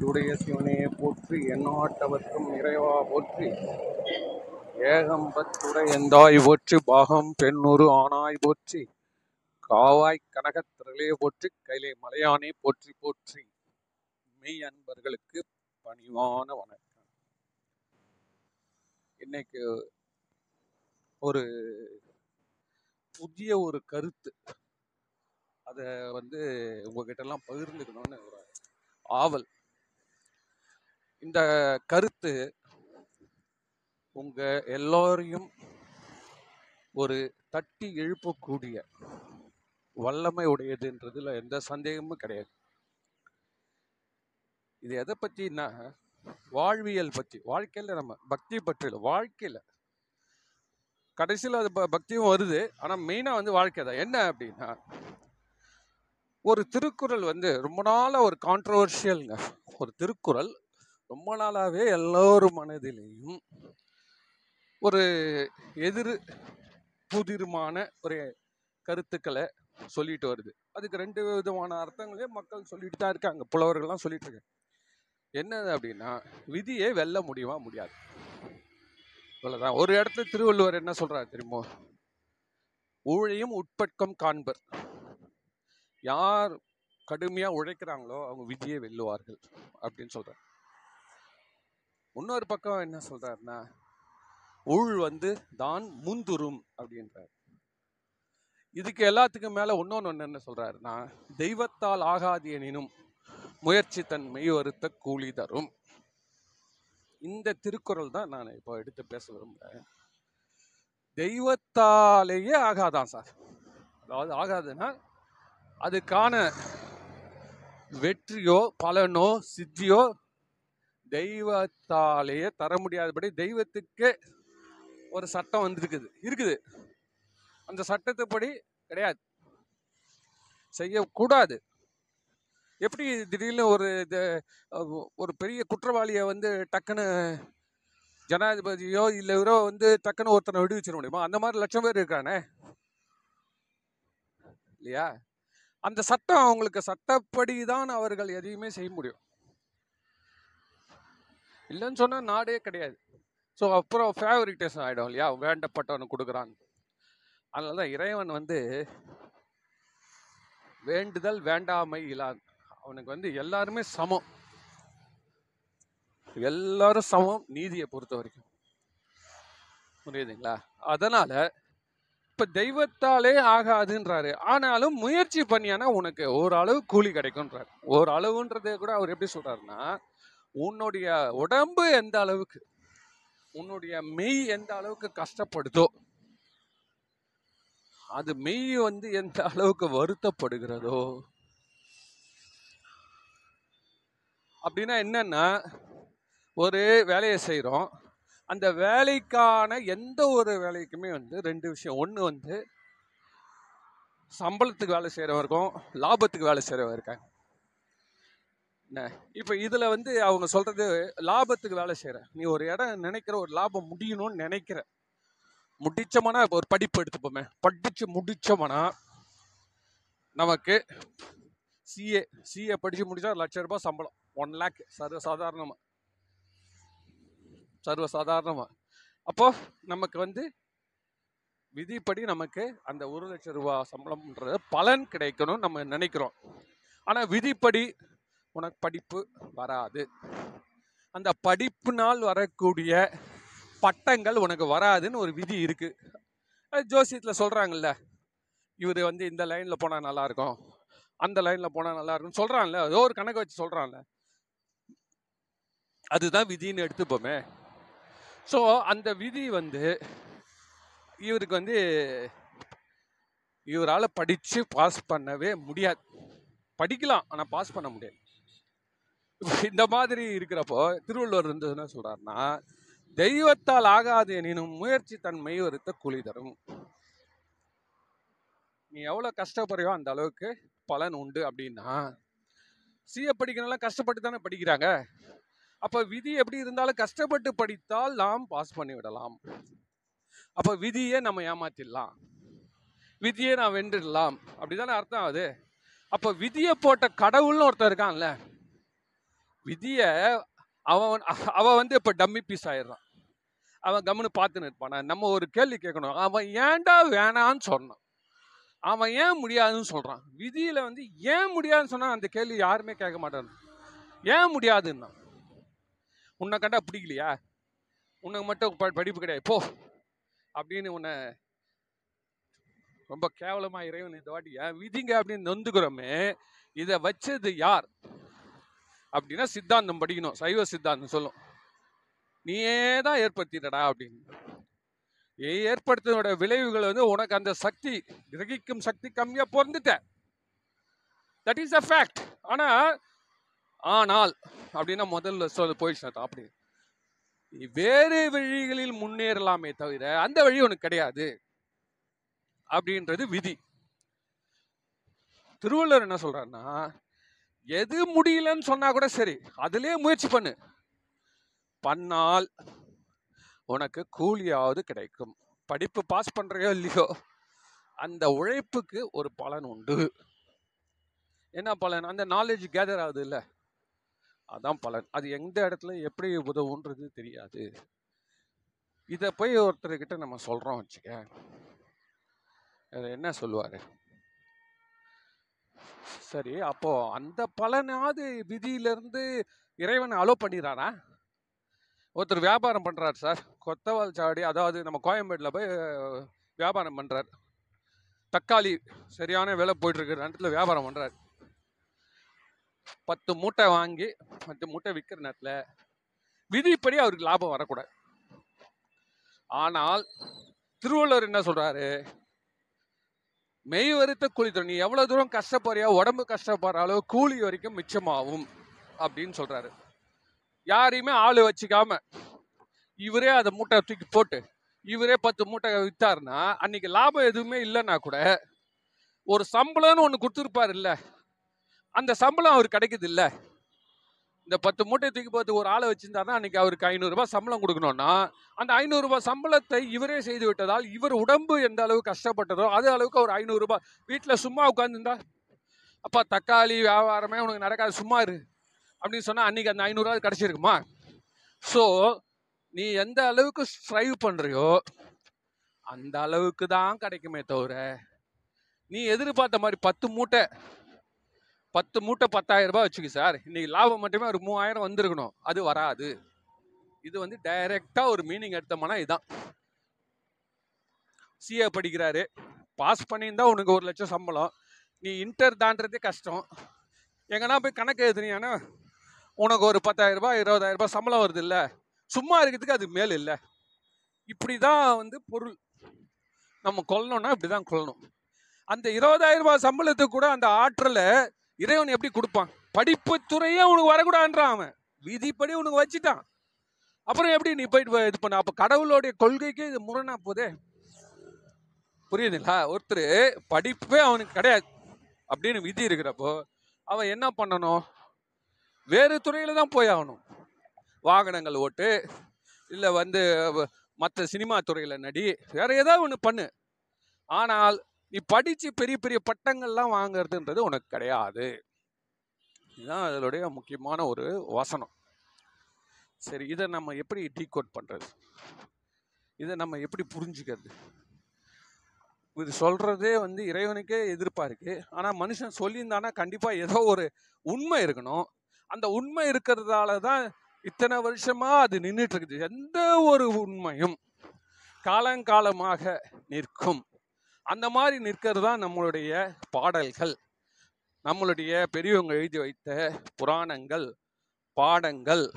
என்னாடுடைய சிவனையே போற்றி எந்நாட்டவர்க்கும் இறைவா போற்றி. ஏகம்பத்துடைய எந்தாய் போற்றி பாகம் பெண்ணுரு ஆனாய் போற்றி. காவாய் கனகத்திரளே போற்றி கைலை மலையானே போற்றி போற்றி. மெய் அன்பர்களுக்கு பணிவான வணக்கம். இன்னைக்கு ஒரு புதிய ஒரு கருத்து. அதை வந்து உங்ககிட்ட எல்லாம் பகிர்ந்துக்கணும்னு ஒரு ஆவல். இந்த கருத்து உங்க எல்லோரையும் ஒரு தட்டி எழுப்பக்கூடிய வல்லமை உடையதுன்றதுல எந்த சந்தேகமும் கிடையாது. இது எதை பற்றினா வாழ்வியல் பற்றி வாழ்க்கையில் நம்ம பக்தி பற்றியில் வாழ்க்கையில் கடைசியில் அது ப- பக்தியும் வருது. ஆனால் மெயினாக வந்து வாழ்க்கை தான். என்ன அப்படின்னா ஒரு திருக்குறள் வந்து ரொம்ப நாளாக ஒரு கான்ட்ரவர்ஷியல்ங்க ஒரு திருக்குறள் ரொம்ப நாளாகவே எல்லோரும் மனதிலேயும் ஒரு எதிர் புதிருமான ஒரு கருத்துக்களை சொல்லிட்டு வருது. அதுக்கு ரெண்டு விதமான அர்த்தங்களையும் மக்கள் சொல்லிட்டு தான் இருக்காங்க. புலவர்கள்லாம் சொல்லிட்டு இருக்காங்க. என்னது அப்படின்னா விதியை வெல்ல முடியுமா முடியாது. இவ்வளோதான் ஒரு இடத்துல திருவள்ளுவர் என்ன சொல்கிறார் தெரியுமோ? ஊழையும் உட்பட்கம் காண்பர். யார் கடுமையாக உழைக்கிறாங்களோ அவங்க விதியை வெல்லுவார்கள் அப்படின்னு சொல்கிறார் இன்னொரு பக்கம் என்ன சொல்றாருன்னா உள் வந்து தான் முந்துரும் அப்படின்றார். இதுக்கு எல்லாத்துக்கும் மேல இன்னொன்று ஒன்று என்ன சொல்றாருன்னா தெய்வத்தால் ஆகாது எனினும் முயற்சி தன் மெய்வருத்த கூலி தரும். இந்த திருக்குறள் தான் நான் இப்போ எடுத்து பேச விரும்புகிறேன் தெய்வத்தாலேயே ஆகாதான் சார். அதாவது ஆகாதுன்னா அதுக்கான வெற்றியோ பலனோ சித்தியோ தெய்வத்தாலேயே தர முடியாதபடி தெய்வத்துக்கே ஒரு சட்டம் வந்திருக்குது. இருக்குது. அந்த சட்டத்துப்படி கிடையாது. செய்யக்கூடாது. எப்படி திடீர்னு ஒரு இது, ஒரு பெரிய குற்றவாளியை வந்து டக்குன்னு ஜனாதிபதியோ இல்லை இவரோ வந்து டக்குன்னு ஒருத்தனை விடுவிச்சிட முடியுமா? அந்த மாதிரி லட்சம் பேர் இருக்கானே. இல்லையா? அந்த சட்டம் அவங்களுக்கு சட்டப்படி தான் அவர்கள் எதையுமே செய்ய முடியும். இல்லைன்னு சொன்னால் நாடே கிடையாது. ஸோ அப்புறம் ஃபேவரிட்டேஷன் ஆகிடும் இல்லையா? வேண்டப்பட்டவனு கொடுக்குறாங்க அதனால தான் இறைவன் வந்து வேண்டுதல் வேண்டாமை இல்லாது அவனுக்கு வந்து எல்லாருமே சமம். எல்லாரும் சமம் நீதியை பொறுத்த வரைக்கும். புரியுதுங்களா? அதனால இப்போ தெய்வத்தாலே ஆகாதுன்றாரு. ஆனாலும் முயற்சி பண்ணியானா உனக்கு ஓரளவு கூலி கிடைக்கும்ன்றாரு. ஓரளவுன்றதே கூட அவர் எப்படி சொல்கிறாருன்னா உன்னுடைய உடம்பு எந்த அளவுக்கு உன்னுடைய மெய் எந்த அளவுக்கு கஷ்டப்படுதோ அது மெய் வந்து எந்த அளவுக்கு வருத்தப்படுகிறதோ அப்படின்னா என்னன்னா ஒரு வேலையை செய்கிறோம் அந்த வேலைக்கான எந்த ஒரு வேலைக்குமே வந்து ரெண்டு விஷயம். ஒன்று வந்து சம்பளத்துக்கு வேலை செய்கிறவருக்கும் லாபத்துக்கு வேலை செய்கிறவன் இருக்காங்க. இப்போ இதில் வந்து அவங்க சொல்கிறது லாபத்துக்கு வேலை செய்கிற நீ ஒரு இடம் நினைக்கிற ஒரு லாபம் முடியணும்னு நினைக்கிற. முடிச்சோம்னா இப்போ ஒரு படிப்பு எடுத்துப்போமே. படித்து முடித்தோம்னா நமக்கு சிஏ சிஏ படித்து முடித்தா ஒரு லட்ச ரூபாய் சம்பளம். ஒன் லேக் சர்வ சாதாரணமாக சர்வ சாதாரணமாக அப்போ நமக்கு வந்து விதிப்படி நமக்கு அந்த ஒரு லட்சம் ரூபாய் சம்பளம்ன்றது பலன் கிடைக்கணும்னு நம்ம நினைக்கிறோம். ஆனால் விதிப்படி உனக்கு படிப்பு வராது. அந்த படிப்பினால் வரக்கூடிய பட்டங்கள் உனக்கு வராதுன்னு ஒரு விதி இருக்கு. அது சொல்கிறாங்கல்ல இவர் வந்து இந்த லைனில் போனால் நல்லாயிருக்கும் அந்த லைனில் போனால் நல்லா இருக்கும் ஏதோ ஒரு கணக்கு வச்சு சொல்கிறான்ல அதுதான் விதின்னு எடுத்துப்போமே. ஸோ அந்த விதி வந்து இவருக்கு வந்து இவரால் படித்து பாஸ் பண்ணவே முடியாது. படிக்கலாம் ஆனால் பாஸ் பண்ண முடியாது. இந்த மாதிரி இருக்கிறப்போ திருவள்ளுவர் வந்து என்ன சொல்றாருன்னா தெய்வத்தால் ஆகாது எனினும் முயற்சி தன் மெய்வருத்த கூலி தரும். நீ எவ்வளவு கஷ்டப்படுறியோ அந்த அளவுக்கு பலன் உண்டு அப்படின்னா சிஏ படிக்கிறவங்களாம் கஷ்டப்பட்டு தானே படிக்கிறாங்க. அப்ப விதி எப்படி இருந்தாலும் கஷ்டப்பட்டு படித்தால் நாம் பாஸ் பண்ணி விடலாம் அப்ப விதியை நம்ம ஏமாத்திடலாம். விதியை நான் வென்றுடலாம். அப்படிதானே அர்த்தம் ஆகுது அப்ப விதியை போட்ட கடவுள்னு ஒருத்தர் இருக்கான்ல விதிய அவன் அவ வந்து இப்ப டம்மி பீஸ் ஆயிடுறான். அவன் கம்முன்னு பார்த்துன்னு இருப்பான். நம்ம ஒரு கேள்வி கேட்கணும். அவன் ஏன்டா வேணான்னு சொன்னான்? அவன் ஏன் முடியாதுன்னு சொல்றான்? விதியில வந்து ஏன் முடியாதுன்னு சொன்னா அந்த கேள்வி யாருமே கேட்க மாட்டான். ஏன் முடியாதுன்னா? உன்னை கண்டா பிடிக்கலையா? உனக்கு மட்டும் படிப்பு கிடையாது. போ. அப்படின்னு உன்னை ரொம்ப கேவலமா இறைவன் இந்த வாட்டி ஏன் விதிங்க? அப்படின்னு நொந்துக்கிறோமே இதை வச்சது யார்? அப்படின்னா சித்தாந்தம் படிக்கணும். சைவ சித்தாந்தம் சொல்லும். நீயே தான் ஏற்படுத்திட்டடா அப்படின்னு. ஏற்படுத்தினோட விளைவுகள் வந்து உனக்கு அந்த சக்தி கிரகிக்கும் சக்தி கம்மியா பிறந்துட்ட தட் இஸ் அ ஃபேக்ட் ஆனா ஆனால் அப்படின்னா முதல்ல சொல்ல போயிடுச்சு அப்படி வேறு வழிகளில் முன்னேறலாமே தவிர அந்த வழி உனக்கு கிடையாது. அப்படின்றது விதி. திருவள்ளுவர் என்ன சொல்றாருன்னா எது முடியலன்னு சொன்னா கூட சரி அதுலயே முயற்சி பண்ணு. பண்ணால் உனக்கு கூலியாவது கிடைக்கும். படிப்பு பாஸ் பண்ணுறையோ இல்லையோ அந்த உழைப்புக்கு ஒரு பலன் உண்டு. என்ன பலன்? அந்த நாலேஜ் கேதர் ஆகுது இல்ல அதான் பலன். அது எந்த இடத்துல எப்படி உதவுன்றது தெரியாது. இதை போய் ஒருத்தர்கிட்ட நம்ம சொல்றோம் வச்சுக்க. என்ன சொல்லுவாரு? சரி அப்போ அந்த பலனாவது விதியிலிருந்து இறைவன் அலோ பண்ணிடுறாரா? ஒருத்தர் வியாபாரம் பண்றாரு சார். கொத்தவால் சாவடி அதாவது நம்ம கோயம்பேட்டில் போய் வியாபாரம் பண்றார். தக்காளி சரியான விலை போயிட்டு இருக்கிற நேரத்தில் வியாபாரம் பண்றாரு. பத்து மூட்டை வாங்கி பத்து மூட்டை விற்கிற நேரத்தில் விதிப்படி அவருக்கு லாபம் வரக்கூடாது. ஆனால் திருவள்ளுவர் என்ன சொல்றாரு? மெய் வருத்த கூலி தரும் நீ எவ்வளவு தூரம் கஷ்டப்படுறியா உடம்பு கஷ்டப்படுற அளவு கூலி வரைக்கும் மிச்சமாகும் அப்படின்னு சொல்றாரு. யாரையுமே ஆளு வச்சுக்காம இவரே அதை மூட்டை தூக்கி போட்டு இவரே பத்து மூட்டை விற்றாருன்னா அன்னைக்கு லாபம் எதுவுமே இல்லைன்னா கூட ஒரு சம்பளம்னு ஒன்று கொடுத்துருப்பாரு இல்லை அந்த சம்பளம் அவர் கிடைக்குது இல்லை இந்த பத்து மூட்டை தூக்கி போட்டு ஒரு ஆளை வச்சிருந்தாருன்னா அன்னைக்கு அவருக்கு ஐநூறுரூபா சம்பளம் கொடுக்கணும்னா அந்த ஐநூறுரூபா சம்பளத்தை இவரே செய்து விட்டதால் இவர் உடம்பு எந்த அளவு கஷ்டப்பட்டதோ அது அளவுக்கு ஒரு ஐநூறுரூபா வீட்டில் சும்மா உட்காந்துருந்தா அப்பா தக்காளி வியாபாரமே உனக்கு நடக்காது சும்மா இரு. அப்படின்னு சொன்னால் அன்றைக்கி அந்த ஐநூறுரூவா கிடச்சிருக்குமா? ஸோ நீ எந்த அளவுக்கு ஸ்ட்ரைவ் பண்ணுறியோ அந்த அளவுக்கு தான் கிடைக்குமே தவிர நீ எதிர்பார்த்த மாதிரி பத்து மூட்டை பத்து மூட்டை பத்தாயிரம் ரூபாய் வச்சுக்கு சார். இன்னைக்கு லாபம் மட்டுமே ஒரு மூவாயிரம் வந்திருக்கணும். அது வராது. இது வந்து டைரக்டா ஒரு மீனிங் எடுத்தோம்னா இதுதான் சிஏ படிக்கிறாரு. பாஸ் பண்ணியிருந்தா உனக்கு ஒரு லட்சம் சம்பளம். நீ இன்டர் தாண்டதே கஷ்டம். எங்கன்னா போய் கணக்கு எழுதுனீங்கன்னா உனக்கு ஒரு பத்தாயிரம் ரூபாய் இருபதாயிரம் ரூபாய் சம்பளம் வருது இல்லை சும்மா இருக்கிறதுக்கு அது மேல் இல்லை. இப்படிதான் வந்து பொருள். நம்ம கொல்லணும்னா இப்படிதான் கொல்லணும். அந்த இருபதாயிரம் ரூபாய் சம்பளத்துக்கு கூட அந்த ஆற்றலை இறைவன் எப்படி கொடுப்பான்? படிப்பு துறையே உனக்கு வரக்கூடாதுன்றான் அவன். விதிப்படி உனக்கு வச்சுட்டான். அப்புறம் எப்படி நீ போயிட்டு இது பண்ண? அப்ப கடவுளுடைய கொள்கைக்கு இது முரணா போதே? புரியுதுங்களா? ஒருத்தர் படிப்பே அவனுக்கு கிடையாது. அப்படின்னு விதி இருக்கிறப்போ அவன் என்ன பண்ணணும்? வேறு துறையில தான் போய் ஆகணும். வாகனங்கள் ஓட்டு இல்லை வந்து மற்ற சினிமா துறையில் நடி வேற ஏதாவது ஒன்று பண்ணு. ஆனால் நீ படிச்சு பெரிய பெரிய பட்டங்கள்லாம் வாங்குறதுன்றது உனக்கு கிடையாது. இதுதான் அதனுடைய முக்கியமான ஒரு வசனம். சரி இதை நம்ம எப்படி டீகோட் பண்றது? இதை நம்ம எப்படி புரிஞ்சுக்கிறது? இது சொல்றதே வந்து இறைவனுக்கே எதிர்ப்பா இருக்கு. ஆனா மனுஷன் சொல்லியிருந்தானா கண்டிப்பா ஏதோ ஒரு உண்மை இருக்கணும். அந்த உண்மை இருக்கிறதால தான் இத்தனை வருஷமா அது நின்றுட்டு இருக்குது. எந்த ஒரு உண்மையும் காலங்காலமாக நிற்கும். அந்த மாதிரி நிற்கிறது தான் நம்மளுடைய பாடல்கள். நம்மளுடைய பெரியவங்க எழுதி வைத்த புராணங்கள் பாடங்கள்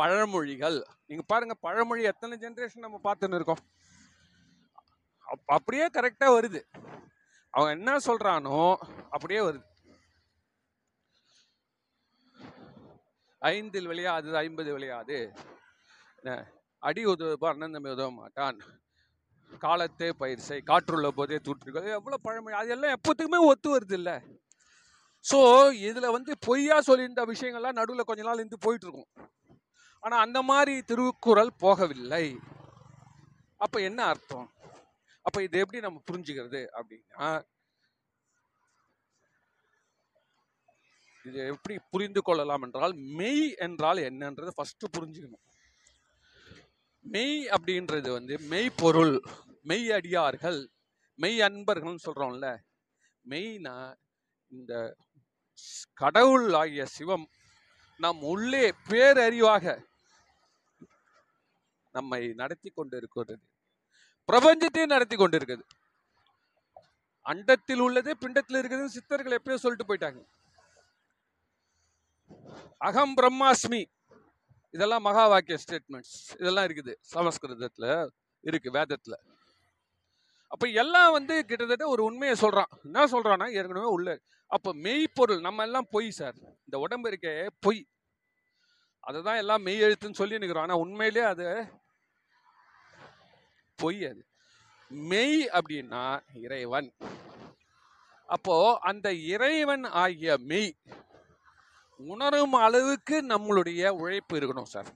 பழமொழிகள். நீங்க பாருங்க பழமொழி எத்தனை ஜென்ரேஷன் நம்ம பார்த்துன்னு இருக்கோம். அப்- அப்படியே கரெக்டா வருது. அவன் என்ன சொல்றானோ அப்படியே வருது. ஐந்தில் விளையாது ஐம்பது விளையாது. அடி உதவுபார் அண்ணன் தம்பி உதவ மாட்டான். காலத்தே பயிர் செய் காற்றுள்ள போதே தூற்றுகள் எவ்வளோ பழமொழி அதெல்லாம் எப்போத்துக்குமே ஒத்து வருது இல்லை ஸோ இதில் வந்து பொய்யா சொல்லியிருந்த விஷயங்கள்லாம் நடுவில் கொஞ்ச நாள் இருந்து போயிட்டுருக்கும். ஆனால் அந்த மாதிரி திருக்குறள் போகவில்லை. அப்போ என்ன அர்த்தம்? அப்போ இது எப்படி நம்ம புரிஞ்சுக்கிறது அப்படின்னா இது எப்படி புரிந்து கொள்ளலாம் என்றால் மெய் என்றால் என்னன்றது ஃபஸ்ட்டு புரிஞ்சுக்கணும். மெய் அப்படின்றது வந்து மெய்ப்பொருள். மெய் அடியார்கள் மெய் அன்பர்கள்னு சொல்றோம்ல மெய்னா இந்த கடவுள் ஆகிய சிவம் நம் உள்ளே பேரறிவாக நம்மை நடத்தி கொண்டு இருக்கிறது பிரபஞ்சத்தையும் நடத்தி கொண்டு இருக்குது அண்டத்தில் உள்ளது பிண்டத்தில் இருக்குதுன்னு சித்தர்கள் எப்பயோ சொல்லிட்டு போயிட்டாங்க. அகம் பிரம்மாஸ்மி. இதெல்லாம் மகா வாக்கிய ஸ்டேட்மெண்ட்ஸ் இதெல்லாம் இருக்குது சமஸ்கிருதத்துல இருக்கு வேதத்துல. அப்போ எல்லாம் வந்து கிட்டத்தட்ட ஒரு உண்மையை சொல்கிறான் என்ன சொல்கிறான்னா ஏற்கனவே உள்ள அப்போ மெய்ப்பொருள் நம்ம எல்லாம் பொய் சார். இந்த உடம்பு இருக்கே பொய். அதுதான் எல்லாம் மெய் எழுத்துன்னு சொல்லி நிற்கிறோம் ஆனால் உண்மையிலேயே அது பொய் அது. மெய் அப்படின்னா இறைவன். அப்போ அந்த இறைவன் ஆகிய மெய் உணரும் அளவுக்கு நம்மளுடைய உழைப்பு இருக்கணும் சார்.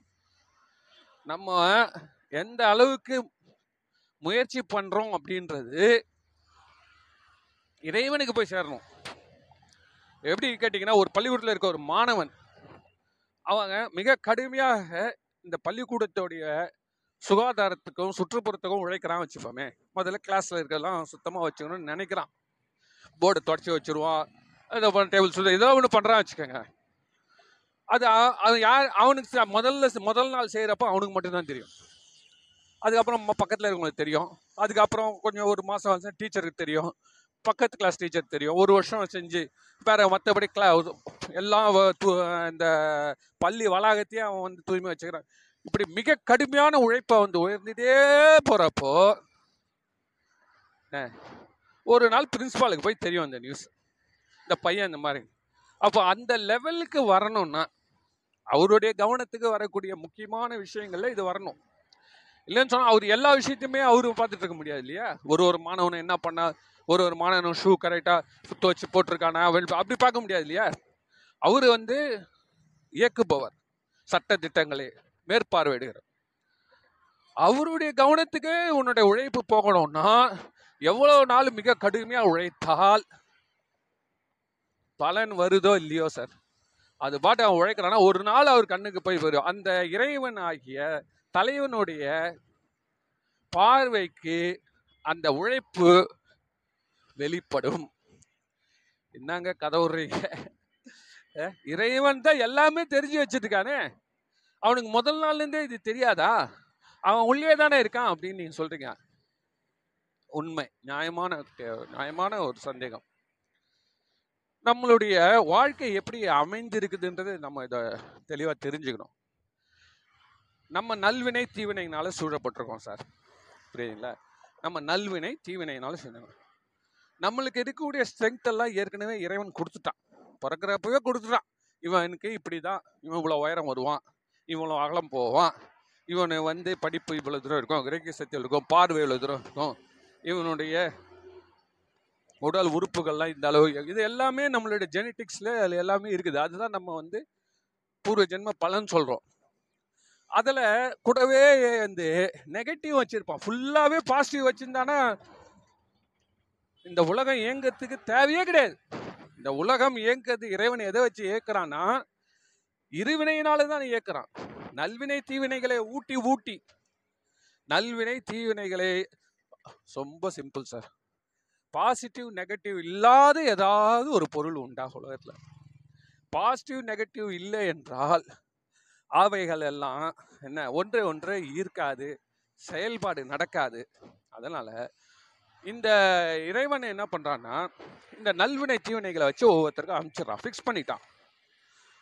நம்ம எந்த அளவுக்கு முயற்சி பண்றோம் அப்படின்றது இறைவனுக்கு போய் சேரணும். எப்படி கேட்டிங்கன்னா ஒரு பள்ளிக்கூடத்தில் இருக்க ஒரு மாணவன் அவங்க மிக கடுமையாக இந்த பள்ளிக்கூடத்துடைய சுகாதாரத்துக்கும் சுற்றுப்புறத்துக்கும் உழைக்கிறான் வச்சுப்போமே முதல்ல கிளாஸ்ல இருக்கிறதெல்லாம் சுத்தமாக வச்சுக்கணும்னு நினைக்கிறான். போர்டு தொடச்சி வச்சிருவான். ஏதோ டேபிள் சுத்த ஏதோ ஒன்று பண்ணுறான் வச்சுக்கோங்க. அது அது யார் அவனுக்கு முதல்ல முதல் நாள் செய்கிறப்ப அவனுக்கு மட்டும்தான் தெரியும். அதுக்கப்புறம் பக்கத்தில் இருக்கவங்களுக்கு தெரியும். அதுக்கப்புறம் கொஞ்சம் ஒரு மாதம் வந்து டீச்சருக்கு தெரியும். பக்கத்து கிளாஸ் டீச்சர் தெரியும். ஒரு வருஷம் செஞ்சு வேற மற்றபடி கிளா எல்லாம் வ- இந்த பள்ளி வளாகத்தையும் அவன் வந்து தூய்மை வச்சுக்கிறான். இப்படி மிக கடுமையான உழைப்பை வந்து உயர்ந்துட்டே போகிறப்போ ஒரு நாள் பிரின்ஸிபாலுக்கு போய் தெரியும் அந்த நியூஸ் இந்த பையன் இந்த மாதிரி. அப்போ அந்த லெவலுக்கு வரணும்னா அவருடைய கவனத்துக்கு வரக்கூடிய முக்கியமான விஷயங்களில் இது வரணும். இல்லைன்னு சொன்னால் அவர் எல்லா விஷயத்தையுமே அவர் பார்த்துட்டு இருக்க முடியாது இல்லையா? ஒரு ஒரு மாணவனை என்ன பண்ணா ஒரு ஒரு மாணவன் ஷூ கரெக்டாக சுத்த வச்சு போட்டிருக்கானா அப்படி பார்க்க முடியாது இல்லையா? அவர் வந்து இயக்குபவர் சட்ட திட்டங்களை மேற்பார்வையிடுகிறார். அவருடைய கவனத்துக்கு உன்னுடைய உழைப்பு போகணும்னா எவ்வளவு நாள் மிக கடுமையாக உழைத்தால் பலன் வருதோ இல்லையோ சார் அது பாட்டு அவன் உழைக்கிறான்னா ஒரு நாள் அவர் கண்ணுக்கு போய் வரும். அந்த இறைவன் ஆகிய தலைவனுடைய பார்வைக்கு அந்த உழைப்பு வெளிப்படும். என்னங்க கதவுறீங்க அஹ், இறைவன் தான் எல்லாமே தெரிஞ்சு வச்சிருக்கானே? அவனுக்கு முதல் நாள்ல இருந்தே இது தெரியாதா? அவன் உள்ளே தானே இருக்கான் அப்படின்னு நீங்க சொல்றீங்க. உண்மை. நியாயமான நியாயமான ஒரு சந்தேகம். நம்மளுடைய வாழ்க்கை எப்படி அமைந்திருக்குதுன்றது நம்ம இதை தெளிவாக தெரிஞ்சுக்கணும். நம்ம நல்வினை தீவினைனால சூழப்பட்டிருக்கோம் சார். புரியுதுங்களா? நம்ம நல்வினை தீவினைனால சூழணும் நம்மளுக்கு இருக்கக்கூடிய ஸ்ட்ரென்த் எல்லாம் ஏற்கனவே இறைவன் கொடுத்துட்டான். பிறக்கிறப்பவே கொடுத்துட்டான். இவனுக்கு இப்படி தான் இவன் இவ்வளோ உயரம் வருவான் இவ்வளோ அகலம் போவான் இவனு வந்து படிப்பு இவ்வளோ தூரம் இருக்கும் கிரேக்க சக்தி இருக்கும் பார்வை இவ்வளோ தூரம் இருக்கும். இவனுடைய உடல் உறுப்புகள்லாம் இந்த அளவு இது எல்லாமே நம்மளுடைய ஜெனட்டிக்ஸில் அது எல்லாமே இருக்குது. அதுதான் நம்ம வந்து பூர்வ ஜென்ம பலன் சொல்கிறோம் அதில் கூடவே வந்து நெகட்டிவ் வச்சிருப்பான். ஃபுல்லாகவே பாசிட்டிவ் வச்சுருந்தானா இந்த உலகம் இயங்கிறதுக்கு தேவையே கிடையாது. இந்த உலகம் இயங்குறது இறைவன் எதை வச்சு இயக்குறான்னா இருவினையினால தான் இயக்குறான். நல்வினை தீவினைகளை ஊட்டி ஊட்டி. நல்வினை தீவினைகளை ரொம்ப சிம்பிள் சார் பாசிட்டிவ் நெகட்டிவ் இல்லாத ஏதாவது ஒரு பொருள் உண்டா உலகத்தில்? பாசிட்டிவ் நெகட்டிவ் இல்லை என்றால் ஆவைகள் எல்லாம் என்ன? ஒன்றை ஒன்றை ஈர்க்காது செயல்பாடு நடக்காது. அதனால் இந்த இறைவன் என்ன பண்ணுறான்னா இந்த நல்வினை தீவினைகளை வச்சு ஒவ்வொருத்தருக்கும் அனுப்பிச்சிடறான். ஃபிக்ஸ் பண்ணிட்டான்.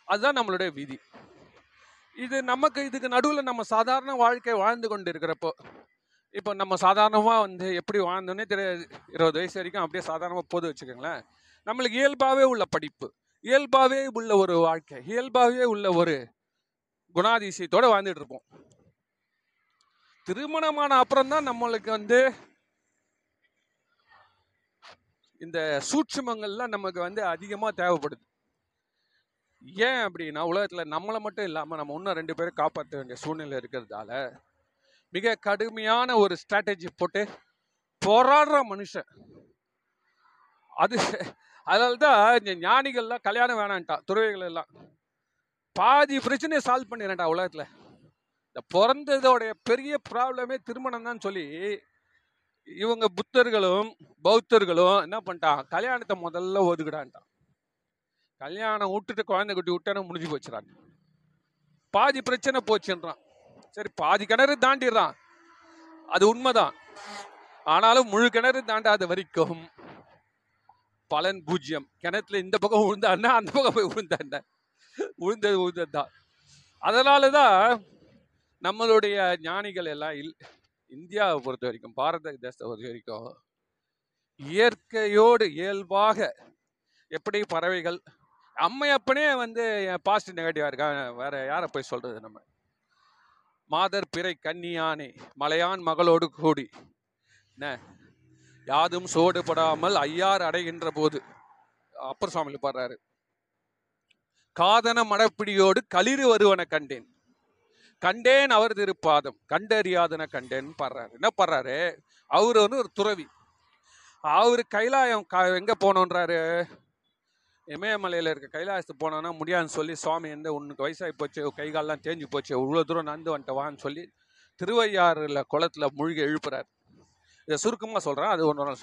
அதுதான் நம்மளுடைய விதி. இது நமக்கு இதுக்கு நடுவில் நம்ம சாதாரண வாழ்க்கை வாழ்ந்து கொண்டு இருக்கிறப்போ இப்போ நம்ம சாதாரணமாக வந்து எப்படி வாழ்ந்தோன்னே தெரியாது. இருபது வயசு வரைக்கும் அப்படியே சாதாரணமாக போது வச்சுக்கோங்களேன். நம்மளுக்கு இயல்பாகவே உள்ள படிப்பு இயல்பாகவே உள்ள ஒரு வாழ்க்கை இயல்பாகவே உள்ள ஒரு குணாதிசயத்தோட வாழ்ந்துட்டு இருப்போம். திருமணமான அப்புறம் தான் நம்மளுக்கு வந்து இந்த சூட்சுமங்கள்லாம் நமக்கு வந்து அதிகமாக தேவைப்படுது. ஏன் அப்படின்னா உலகத்தில் நம்மளை மட்டும் இல்லாமல் நம்ம இன்னும் ரெண்டு பேரும் காப்பாற்ற வேண்டிய சூழ்நிலை இருக்கிறதால மிக கடுமையான ஒரு ஸ்ட்ராட்டஜி போட்டு போராடுற மனுஷன். அது அதனால தான் இந்த ஞானிகள்லாம் கல்யாணம் வேணான்ட்டா துறவிகள் எல்லாம். பாதி பிரச்சனையை சால்வ் பண்ணிடுறேன்டா உலகத்தில். இந்த பிறந்ததோடைய பெரிய ப்ராப்ளமே திருமணம் தான் சொல்லி இவங்க புத்தர்களும் பௌத்தர்களும் என்ன பண்ணிட்டான் கல்யாணத்தை முதல்ல ஒதுக்கிடான்ட்டான். கல்யாணம் விட்டுட்டு குழந்தை குட்டி விட்டானு முடிஞ்சு போச்சுறாங்க. பாதி பிரச்சனை போச்சுன்றான். சரி பாதி கிணறு தாண்டிடுறான். அது உண்மைதான். ஆனாலும் முழு கிணறு தாண்டாத வரைக்கும் பலன் பூஜ்ஜியம் கிணத்துல இந்த பக்கம் விழுந்தான்னா அந்த பக்கம் போய் விழுந்தாண்ட உழுந்தது உழுந்தது தான் அதனால தான் நம்மளுடைய ஞானிகள் எல்லாம் இல் இந்தியாவை பொறுத்த வரைக்கும் பாரத தேசத்தை பொறுத்த வரைக்கும் இயற்கையோடு இயல்பாக எப்படி பறவைகள் அம்மையப்பனே வந்து பாசிட்டிவ் நெகட்டிவாக இருக்கா வேற யாரை போய் சொல்றது நம்ம? மாதர் பிறை கன்னியானே மலையான் மகளோடு கூடி. என்ன? யாதும் சோடுபடாமல் ஐயார் அடைகின்ற போது அப்பர் சுவாமியில் பாடுறாரு. காதன மடப்பிடியோடு களிறு வருவன கண்டேன். கண்டேன் அவர் திருப்பாதம் கண்டறியாதன கண்டேன் பாடுறாரு. என்ன பாடுறாரு? அவர் வந்து ஒரு துறவி. அவரு கைலாயம் எங்க போனோன்றாரு இமயமலையில் இருக்க கைலாயத்துக்கு போனோன்னா முடியாதுன்னு சொல்லி சுவாமி எந்த உனக்கு வயசாகி போச்சு? கைகாலெலாம் தேஞ்சு போச்சு. இவ்வளோ தூரம் நடந்து வந்துட்டு வான்னு சொல்லி திருவையாறுல குளத்துல மூழ்கி எழுப்புறாரு. இதை சுருக்கமாக சொல்கிறேன் அது ஒன்று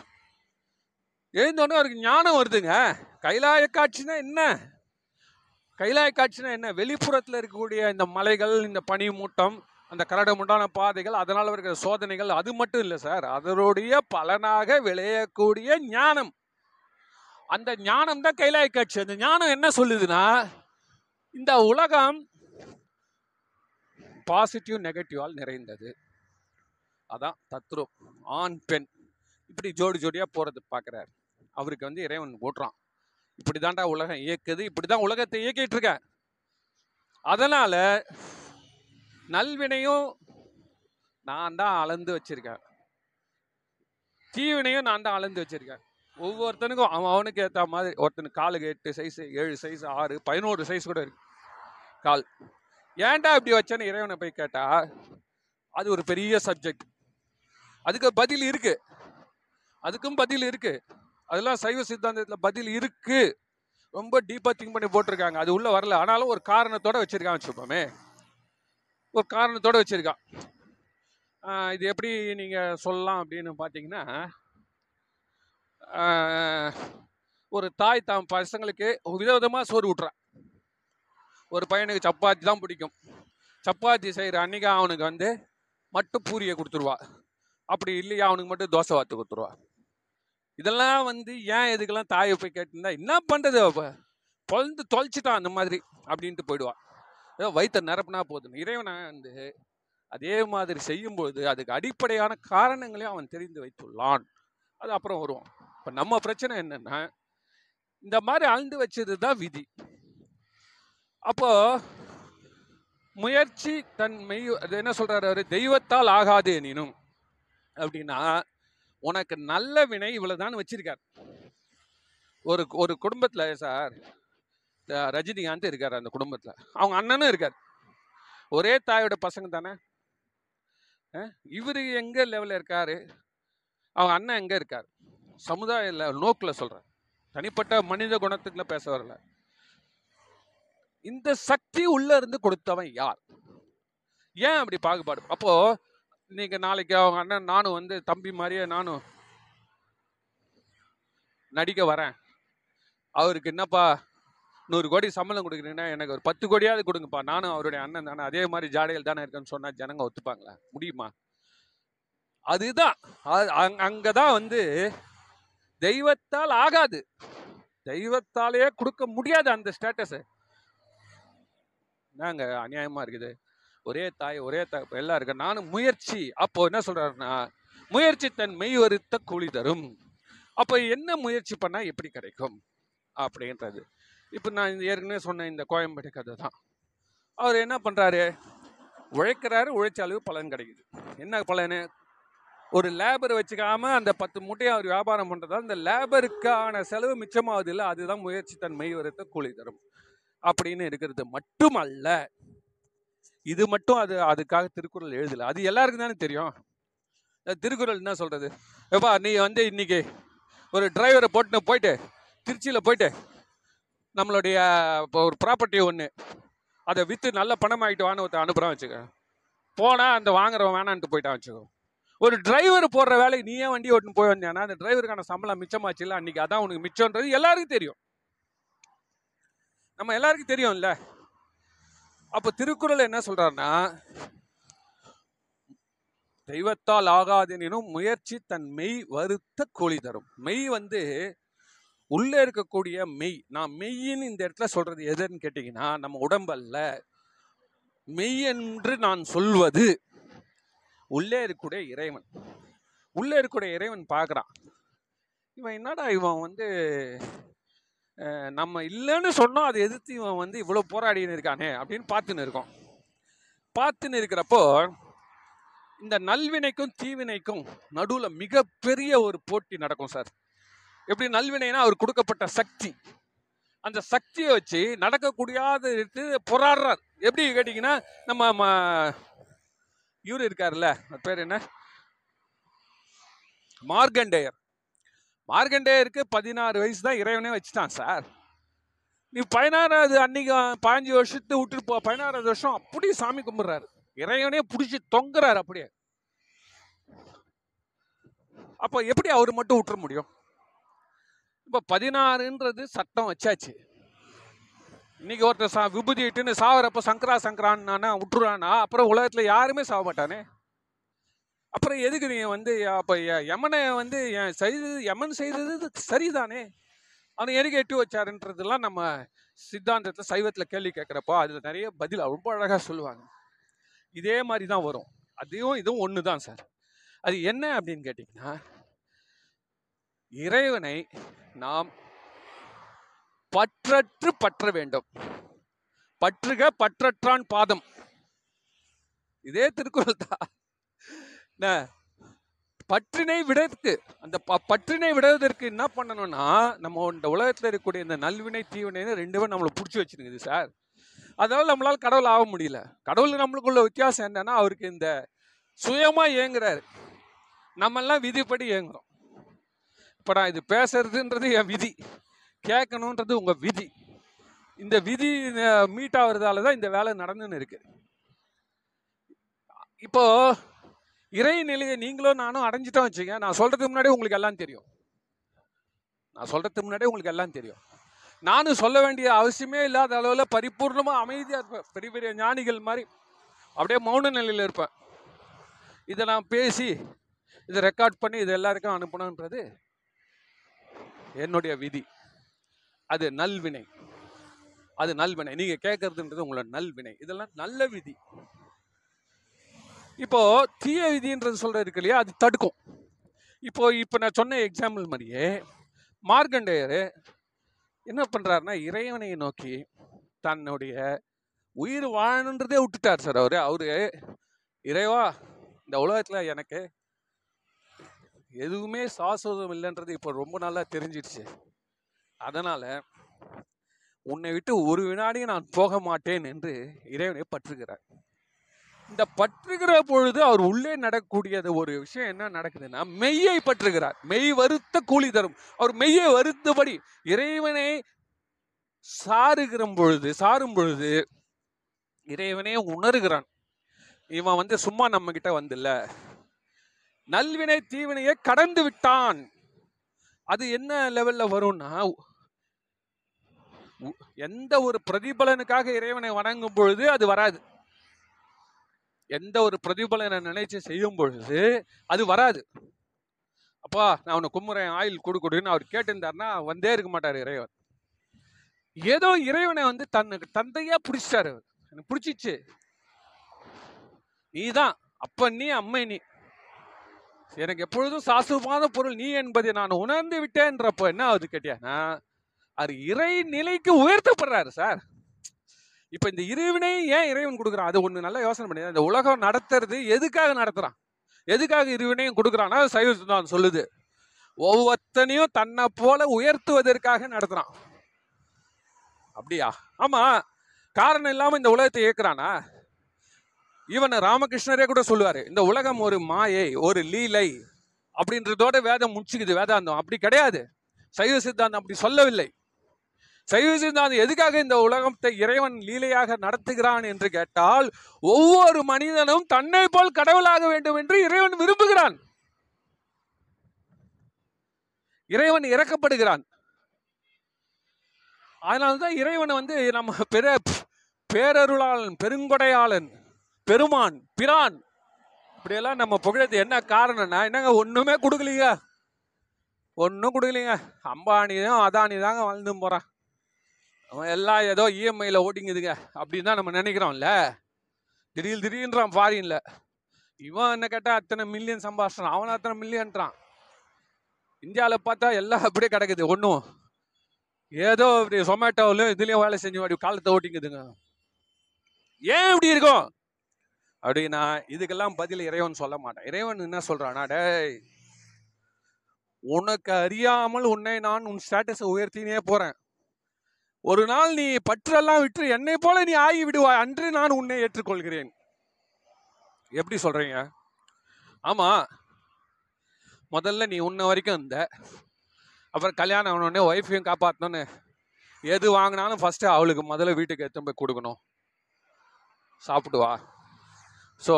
எழுந்தோடனே அவருக்கு ஞானம் வருதுங்க. கைலாய காட்சினா என்ன? கைலாய காட்சினா என்ன? வெளிப்புறத்தில் இருக்கக்கூடிய இந்த மலைகள் இந்த பனி மூட்டம் அந்த கரடுமுண்டான பாதைகள் அதனால் இருக்கிற சோதனைகள் அது மட்டும் இல்லை சார். அதனுடைய பலனாக விளையக்கூடிய ஞானம். அந்த ஞானம் தான் கைலாய காட்சி அந்த ஞானம் என்ன சொல்லுதுன்னா இந்த உலகம் பாசிட்டிவ் நெகட்டிவால் நிறைந்தது. அதான் தத்ரூப் ஆண் பெண். இப்படி ஜோடி ஜோடியாக போகிறது பார்க்குறாரு அவருக்கு வந்து இறைவன் ஓட்டுறான். இப்படிதான்டா உலகம் இயக்குது இப்படிதான் உலகத்தை இயக்கிட்டு இருக்க அதனால நல்வினையும் நான் தான் அளந்து வச்சிருக்கேன். தீவினையும் நான் தான் அளந்து வச்சிருக்கேன். ஒவ்வொருத்தனுக்கும் அவன் அவனுக்கு ஏற்ற மாதிரி ஒருத்தனுக்கு காலுக்கு எட்டு சைஸ் ஏழு சைஸ் ஆறு பதினோரு சைஸ் கூட இருக்கு. கால். ஏன்டா இப்படி வச்சேன்னு இறைவனை போய் கேட்டா அது ஒரு பெரிய சப்ஜெக்ட் அதுக்கு பதில் இருக்கு. அதுக்கும் பதில் இருக்கு. அதெல்லாம் சைவ சித்தாந்தத்தில் பதில் இருக்கு. ரொம்ப டீப்பாக திங்க் பண்ணி போட்டிருக்காங்க. அது உள்ள வரல. ஆனாலும் ஒரு காரணத்தோட வச்சிருக்கான் வச்சுப்போமே ஒரு காரணத்தோட வச்சிருக்கான் இது எப்படி நீங்க சொல்லலாம் அப்படின்னு பார்த்தீங்கன்னா ஒரு தாய் தாம் பசங்களுக்கு விதவிதமா சோறு விட்றான் ஒரு பையனுக்கு சப்பாத்தி தான் பிடிக்கும். சப்பாத்தி செய்கிற அன்னைக்கு அவனுக்கு வந்து மட்டும் பூரியை கொடுத்துருவா. அப்படி இல்லையா அவனுக்கு மட்டும் தோசை வாத்து கொடுத்துருவா. இதெல்லாம் வந்து ஏன் இதுக்கெல்லாம் தாயை போய் கேட்டிருந்தா என்ன பண்றது அவ? பொழந்து தொலைச்சிட்டான் அந்த மாதிரி அப்படின்ட்டு போயிடுவா. ஏதோ வயிற்ற நிரப்புனா போதும். இறைவனை வந்து அதே மாதிரி செய்யும்பொழுது அதுக்கு அடிப்படையான காரணங்களையும் அவன் தெரிந்து வைத்துள்ளான். அது அப்புறம் வருவோம் இப்போ நம்ம பிரச்சனை என்னன்னா இந்த மாதிரி அழுந்து வச்சது தான் விதி. அப்போ முயற்சி தன் மெய் அது என்ன சொல்றாரு அவரு? தெய்வத்தால் ஆகாது எனினும் அப்படின்னா உனக்கு நல்ல வினை இவ்வளவுதான் வச்சிருக்கார். ஒரு ஒரு குடும்பத்துல சார் ரஜினிகாந்த் இருக்கார் அந்த குடும்பத்துல. அவங்க அண்ணனும் இருக்காரு. ஒரே தாயோட பசங்க தானே? இவரு எங்க லெவல்ல இருக்காரு? அவங்க அண்ணன் எங்க இருக்காரு? சமுதாய நோக்கில் நோக்குல சொல்றேன். தனிப்பட்ட மனித குணத்துக்குள்ள பேச வரல. இந்த சக்தி உள்ள இருந்து கொடுத்தவன் யார்? ஏன் அப்படி பாகுபாடு? அப்போ நீங்க நாளைக்கு அவங்க அண்ணன் நானும் வந்து தம்பி மாதிரியே நானும் நடிக்க வரேன். அவருக்கு என்னப்பா நூறு கோடி சம்பளம் கொடுக்குறீங்கன்னா எனக்கு ஒரு பத்து கோடியாவது கொடுங்கப்பா. நானும் அவருடைய அண்ணன் தானே. அதே மாதிரி ஜாடையில் தானே இருக்கேன்னு சொன்னா ஜனங்க ஒத்துப்பாங்களா? முடியுமா? அதுதான். அது அங்க- அங்கதான் வந்து தெய்வத்தால் ஆகாது. தெய்வத்தாலேயே கொடுக்க முடியாது அந்த ஸ்டேட்டஸ் என்னங்க அநியாயமா இருக்குது? ஒரே தாய் ஒரே தாய் எல்லாம் இருக்கு நானும் முயற்சி. அப்போ என்ன சொல்றாருன்னா முயற்சி தன் மெய் வருத்த கூலி தரும். அப்போ என்ன முயற்சி பண்ணா எப்படி கிடைக்கும்? அப்படின்றது. இப்போ நான் ஏற்கனவே சொன்ன இந்த கோயம்பேடு கதை தான். அவர் என்ன பண்றாரு? உழைக்கிறாரு உழைச்ச அளவு பலன் கிடைக்குது. என்ன பலன்? ஒரு லேபர் வச்சுக்காம அந்த பத்து மூட்டையை அவர் வியாபாரம் பண்றதால அந்த லேபருக்கான செலவு மிச்சமாவது இல்லை அதுதான் முயற்சி தன் மெய் வருத்த கூலி தரும். அப்படின்னு இருக்கிறது மட்டுமல்ல இது மட்டும் அது அதுக்காக திருக்குறள் எழுதல. அது எல்லாருக்கும் தானே தெரியும்? திருக்குறள் என்ன சொல்றது? எப்பா நீ வந்து இன்னைக்கு ஒரு டிரைவரை போட்டுன்னு போயிட்டு திருச்சியில் போயிட்டு நம்மளுடைய இப்போ ஒரு ப்ராப்பர்ட்டி ஒன்று அதை விற்று நல்ல பணம் ஆகிட்டு வான்னு ஒருத்தன் அனுப்புகிறான் வச்சுக்கோங்க போனால் அந்த வாங்குறவன் வேணான்ட்டு போயிட்டான் வச்சுக்கோ. ஒரு டிரைவர் போடுற வேலைக்கு நீ ஏன் வண்டி ஓட்டுன்னு போய் வந்தேன்னா அந்த டிரைவருக்கான சம்பளம் மிச்சமாச்சு இல்லை அன்னைக்கு அதான் உனக்கு மிச்சம்ன்றது எல்லாருக்கும் தெரியும். நம்ம எல்லாருக்கும் தெரியும்ல? அப்போ திருக்குறள் என்ன சொல்றாருன்னா தெய்வத்தால் ஆகாதெனினும் முயற்சி தன் மெய் வருத்த கோழி தரும். மெய் வந்து உள்ளே இருக்கக்கூடிய மெய். நான் மெய்யின்னு இந்த இடத்துல சொல்றது எதுன்னு கேட்டிங்கன்னா நம்ம உடம்பல்ல மெய் என்று நான் சொல்வது உள்ளே இருக்கக்கூடிய இறைவன். உள்ளே இருக்கக்கூடிய இறைவன் பார்க்குறான். இவன் என்னடா இவன் வந்து நம்ம இல்லைன்னு சொன்னோம் அதை எதிர்த்து இவன் வந்து இவ்வளோ போராடின்னு இருக்கானே அப்படின்னு பார்த்துன்னு இருக்கோம். பார்த்துன்னு இருக்கிறப்போ இந்த நல்வினைக்கும் தீவினைக்கும் நடுவில் மிகப்பெரிய ஒரு போட்டி நடக்கும் சார். எப்படி நல்வினைனா அவர் கொடுக்கப்பட்ட சக்தி. அந்த சக்தியை வச்சு நடக்கக்கூடியாத எடுத்து போராடுறார். எப்படி கேட்டிங்கன்னா நம்ம ம- இவர் இருக்காருல்ல அவர் பேர் என்ன? மார்கண்டேயர். மார்கண்டேயருக்கு பதினாறு வயசு தான் இறைவனே வச்சுட்டான் சார். நீ பதினாறாவது அன்னைக்கு பாஞ்சு வருஷத்தை விட்டுட்டு போ பதினாறாவது வருஷம் அப்படி சாமி கும்பிட்றாரு. இறைவனே பிடிச்சி தொங்குறாரு அப்படியே. அப்போ எப்படி அவர் மட்டும் விட்டுற முடியும்? இப்போ பதினாறுன்றது சட்டம் வச்சாச்சு. இன்னைக்கு ஒருத்தர் சா விபூதி இட்டுன்னு சாவரப்போ சங்கரா சங்கரான்னா விட்டுறானா அப்புறம் உலகத்தில் யாருமே சாக மாட்டானே? அப்புறம் எதுக்கு நீ வந்து அப்போ யமனை வந்து என் செய்தது யமன் செய்தது சரிதானே? அவனை எதுக்கு எட்டி வச்சாருன்றதுலாம் நம்ம சித்தாந்தத்தில் சைவத்தில் கேள்வி கேட்குறப்போ அதில் நிறைய பதில் ரொம்ப அழகாக சொல்லுவாங்க. இதே மாதிரி தான் வரும். அதையும் இதுவும் ஒன்று தான் சார். அது என்ன அப்படின்னு கேட்டிங்கன்னா இறைவனை நாம் பற்றற்று பற்ற வேண்டும். பற்றுக பற்றற்றான் பாதம். இதே திருக்குறள் தான் என்ன? பற்றினை விடத்துக்கு அந்த ப- பற்றினை விடுவதற்கு என்ன பண்ணணும்னா நம்ம இந்த உலகத்தில் இருக்கக்கூடிய இந்த நல்வினை தீவினைன்னு ரெண்டுமே நம்மளை பிடிச்சி வச்சிருக்குது சார். அதனால் நம்மளால் கடவுள் ஆக முடியல. கடவுள் நம்மளுக்குள்ள வித்தியாசம் என்னன்னா அவருக்கு இந்த சுயமாக இயங்குறாரு. நம்மெல்லாம் விதிப்படி இயங்குறோம். இப்போ நான் இது பேசுறதுன்றது என் விதி. கேட்கணுன்றது உங்கள் விதி. இந்த விதி மீட் ஆகுறதால தான் இந்த வேலை நடந்துன்னு இருக்கு. இப்போ இறை நிலையை நீங்களும் நானும் அடைஞ்சிட்டோம் வச்சுங்க நான் சொல்றதுக்கு முன்னாடி உங்களுக்கு எல்லாம் தெரியும். நான் சொல்றதுக்கு முன்னாடி உங்களுக்கு எல்லாம் தெரியும். நானும் சொல்ல வேண்டிய அவசியமே இல்லாத அளவில் பரிபூர்ணமாக அமைதியாக இருப்பேன். பெரிய பெரிய ஞானிகள் மாதிரி அப்படியே மௌன நிலையில் இருப்பேன். இதை நான் பேசி இதை ரெக்கார்ட் பண்ணி இது எல்லாருக்கும் அனுப்பணுன்றது என்னுடைய விதி. அது நல்வினை. அது நல்வினை. நீங்கள் கேட்கறதுன்றது உங்களோட நல்வினை. இதெல்லாம் நல்ல விதி. இப்போ தீய விதின்றது சொல்றது இருக்கு இல்லையா? அது தடுக்கும். இப்போ இப்போ நான் சொன்ன எக்ஸாம்பிள் மாதிரியே மார்க்கண்டேயர் என்ன பண்றாருன்னா இறைவனை நோக்கி தன்னுடைய உயிர் வாழணுன்றதே விட்டுட்டார் சார் அவரு. அவரு இறைவா இந்த உலகத்துல எனக்கு எதுவுமே சாஸ்வதம் இல்லைன்றது இப்போ ரொம்ப நல்லா தெரிஞ்சிடுச்சு. அதனால உன்னை விட்டு ஒரு வினாடியும் நான் போக மாட்டேன் என்று இறைவனை பற்றுகிறார். இந்த பற்றுகிற பொழுது அவர் உள்ளே நடக்கக்கூடியது ஒரு விஷயம் என்ன நடக்குதுன்னா மெய்யை பற்றுகிறார். மெய் வருத்த கூலி தரும். அவர் மெய்யை வருத்தபடி இறைவனை சாருகிற பொழுது சாரும் பொழுது இறைவனே உணர்கிறான். இவன் வந்து சும்மா நம்ம கிட்ட வந்துல்ல. நல்வினை தீவினையை கடந்து விட்டான். அது என்ன லெவல்ல வரும்னா உ- எந்த ஒரு பிரதிபலனுக்காக இறைவனை வணங்கும் பொழுது அது வராது. எந்த ஒரு பிரதிபலனை நினைச்சு செய்யும் பொழுது அது வராது. அப்பா நான் உன்னை கும்புறேன் ஆயில் கொடு கொடுன்னு அவர் கேட்டிருந்தாருன்னா வந்தே இருக்க மாட்டார் இறைவன். ஏதோ இறைவனை வந்து தன்னுக்கு தந்தையா பிடிச்சிட்டாரு அவர். எனக்கு பிடிச்சிச்சு. நீதான் அப்ப நீ அம்மை நீ. எனக்கு எப்பொழுதும் சாசுவாத பொருள் நீ என்பதை நான் உணர்ந்து விட்டேன்றப்போ என்ன ஆகுது கேட்டியானா அது இறை நிலைக்கு உயர்த்தப்படுறாரு சார். இப்போ இந்த இருவினை ஏன் இறைவன் கொடுக்குறான்? அது ஒன்று நல்லா யோசனை பண்ணி இந்த உலகம் நடத்துறது எதுக்காக நடத்துகிறான் எதுக்காக இருவினையும் கொடுக்குறான்னா சைவ சித்தாந்தம் சொல்லுது. ஒவ்வொருத்தனையும் தன்னை போல உயர்த்துவதற்காக நடத்துகிறான் அப்படியா? ஆமாம் காரணம் இல்லாமல் இந்த உலகத்தை இயக்குறானா? ஈவன் ராமகிருஷ்ணரே கூட சொல்லுவார் இந்த உலகம் ஒரு மாயை ஒரு லீலை அப்படின்றதோட வேதம் முடிச்சுக்குது வேதாந்தம். அப்படி கிடையாது. சைவ சித்தாந்தம் அப்படி சொல்லவில்லை. சைவ சித்தாந்தம் எதுக்காக இந்த உலகத்தை இறைவன் லீலையாக நடத்துகிறான் என்று கேட்டால் ஒவ்வொரு மனிதனும் தன்னை போல் கடவுளாக வேண்டும் என்று இறைவன் விரும்புகிறான். இறைவன் இறக்கப்படுகிறான். அதனால்தான் இறைவனை வந்து நம்ம பெரு பேரருளாளன் பெருங்கொடையாளன் பெருமான் பிரான் இப்படியெல்லாம் நம்ம புகழது என்ன காரணம்னா என்னங்க ஒண்ணுமே கொடுக்கலீங்க. ஒன்றும் கொடுக்கலீங்க. அம்பானியும் அதானி தாங்க வாழ்ந்து போறான். அவன் எல்லாம் ஏதோ இஎம்ஐயில் ஓட்டிங்குதுங்க அப்படின்னு தான் நம்ம நினைக்கிறோம்ல. திடீர் திடீர்ன்றான் ஃபாரின்ல இவன் என்ன கேட்டால் அத்தனை மில்லியன் சம்பாஷன் அவன் அத்தனை மில்லியன்றான் இந்தியாவில் பார்த்தா எல்லாம் அப்படியே கிடக்குது ஒன்றும் ஏதோ இப்படி சொமேட்டோவிலும் இதுலேயும் வேலை செஞ்சு அப்படி காலத்தை ஓட்டிங்குதுங்க ஏன் இப்படி இருக்கும்? அப்படின்னா இதுக்கெல்லாம் பதில் இறைவன் சொல்ல மாட்டான். இறைவன் என்ன சொல்கிறான்னா டேய் உனக்கு அறியாமல் உன்னை நான் உன் ஸ்டேட்டஸை உயர்த்தினே போகிறேன் ஒரு நாள் நீ பற்றெல்லாம் விட்டு என்னை போல நீ ஆகி விடுவாய் அன்று நான் உன்னை ஏற்றுக்கொள்கிறேன். எப்படி சொல்றீங்க? ஆமா. முதல்ல நீ உன்ன வரைக்கும் இருந்த. அப்புறம் கல்யாணம் ஆனோடனே ஒய்ஃபையும் காப்பாற்றணும்னு எது வாங்கினாலும் ஃபஸ்ட்டு அவளுக்கு முதல்ல வீட்டுக்கு எடுத்துன்னு போய் கொடுக்கணும். சாப்பிட்டு வா ஸோ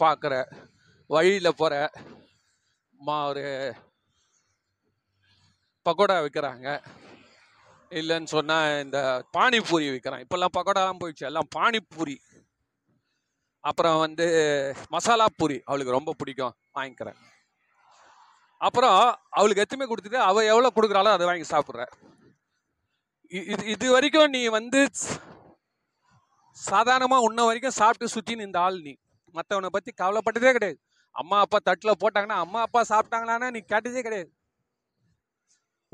பார்க்குற வழியில் போகிற மா ஒரு பக்கோடா விற்கிறாங்க இல்லைன்னு சொன்னால் இந்த பானிபூரி விற்கிறான் இப்போல்லாம் பக்கோடாலாம் போயிடுச்சு. எல்லாம் பானிபூரி. அப்புறம் வந்து மசாலா பூரி அவளுக்கு ரொம்ப பிடிக்கும். வாங்கிக்கிறேன். அப்புறம் அவளுக்கு எத்துமே கொடுத்துட்டு அவள் எவ்வளோ கொடுக்குறாளோ அதை வாங்கி சாப்பிட்ற. இ- இது இது வரைக்கும் நீ வந்து சாதாரணமாக உன்ன வரைக்கும் சாப்பிட்டு சுற்றி இந்த ஆள் நீ. மற்றவனை பற்றி கவலைப்பட்டதே கிடையாது. அம்மா அப்பா தட்டில் போட்டாங்கன்னா அம்மா அப்பா சாப்பிட்டாங்களான்னா நீ கேட்டதே கிடையாது.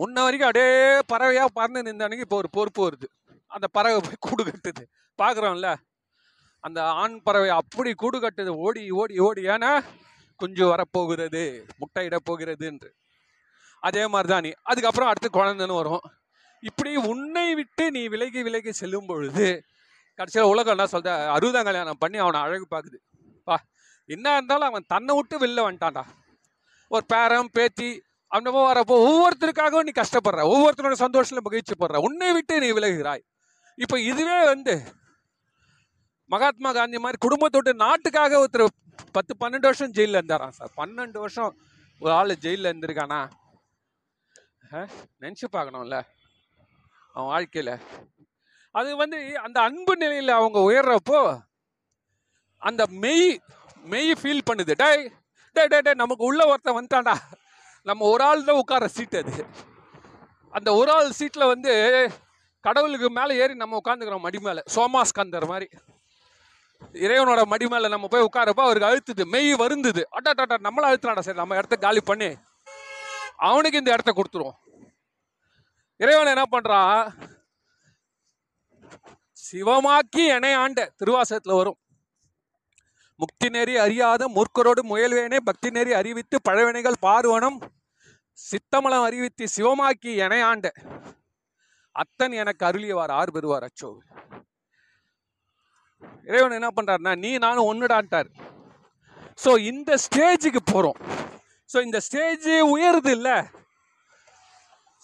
உன்ன வரைக்கும் அப்படியே பறவையா பறந்து நின்றானுங்க இப்போ ஒரு பொறுப்பு வருது. அந்த பறவை போய் கூடு கட்டுது. பார்க்குறோம்ல? அந்த ஆண் பறவை அப்படி கூடு கட்டுது. ஓடி ஓடி ஓடி. ஏன்னா குஞ்சு வரப்போகிறது முட்டையிட போகிறது என்று அதே மாதிரி தான் நீ. அதுக்கப்புறம் அடுத்து குழந்தைன்னு வரும். இப்படி உன்னை விட்டு நீ விலகி விலகி செல்லும் பொழுது கடைசியில் உலகம் என்ன சொல்ற அறுபதாம் கல்யாணம் பண்ணி அவனை அழகு பார்க்குது. பா என்ன இருந்தாலும் அவன் தன்னை விட்டு வெளில வந்துட்டான்டா. ஒரு பேரன் பேத்தி அன்னமோ வரப்போ ஒவ்வொருத்தருக்காகவும் நீ கஷ்டப்படுற ஒவ்வொருத்தரோட சந்தோஷத்தில் மகிழ்ச்சி படுற உன்னை விட்டு நீ விலகுகிறாய். இப்போ இதுவே வந்து மகாத்மா காந்தி மாதிரி குடும்பத்தை நாட்டுக்காக ஒருத்தர் பத்து பன்னெண்டு வருஷம் ஜெயிலில் இருந்தாராம் சார்? பன்னெண்டு வருஷம் ஒரு ஆள் ஜெயிலில் இருந்திருக்கானா? நினச்சி பார்க்கணும்ல அவன் வாழ்க்கையில். அது வந்து அந்த அன்பு நிலையில் அவங்க உயர்றப்போ அந்த மெய் மெய் ஃபீல் பண்ணுது. டே டே டே டே நமக்கு உள்ள ஒருத்தன் வந்துட்டான்டா. நம்ம ஒரு ஆள் தான் உட்கார சீட் அது. அந்த ஒரு ஆள் சீட்டில் வந்து கடவுளுக்கு மேலே ஏறி நம்ம உட்காந்துக்கிறோம் மடி மேலே. சோமாஸ்கந்தர் மாதிரி. இறைவனோட மடி மேலே நம்ம போய் உட்காரப்போ அவருக்கு அழுத்துது. மெய் வருந்துது. அட்டாட்டா நம்மளும் அழுத்துறாடா சரி நம்ம இடத்த காலி பண்ணி. அவனுக்கு இந்த இடத்த கொடுத்துருவோம். இறைவன் என்ன பண்ணுறான் சிவமாக்கி என ஆண்ட. திருவாசகத்தில் வரும். முக்தி நெறி அறியாத மூர்க்கரோடு முயல்வேனே. பக்தி நெறி அறிவித்து பழவினைகள் பார்வனம் சித்தமலம் அறிவித்து சிவமாக்கி எனையாண்ட ஆண்ட. அத்தன் எனக்கு அருளியவார் ஆறு பெறுவார் அச்சோ. இறைவன் என்ன பண்றாருன்னா நீ நானும் ஒன்றுடான்ட்டார் ஸோ இந்த ஸ்டேஜுக்கு போகிறோம் ஸோ இந்த ஸ்டேஜ் உயருது இல்லை.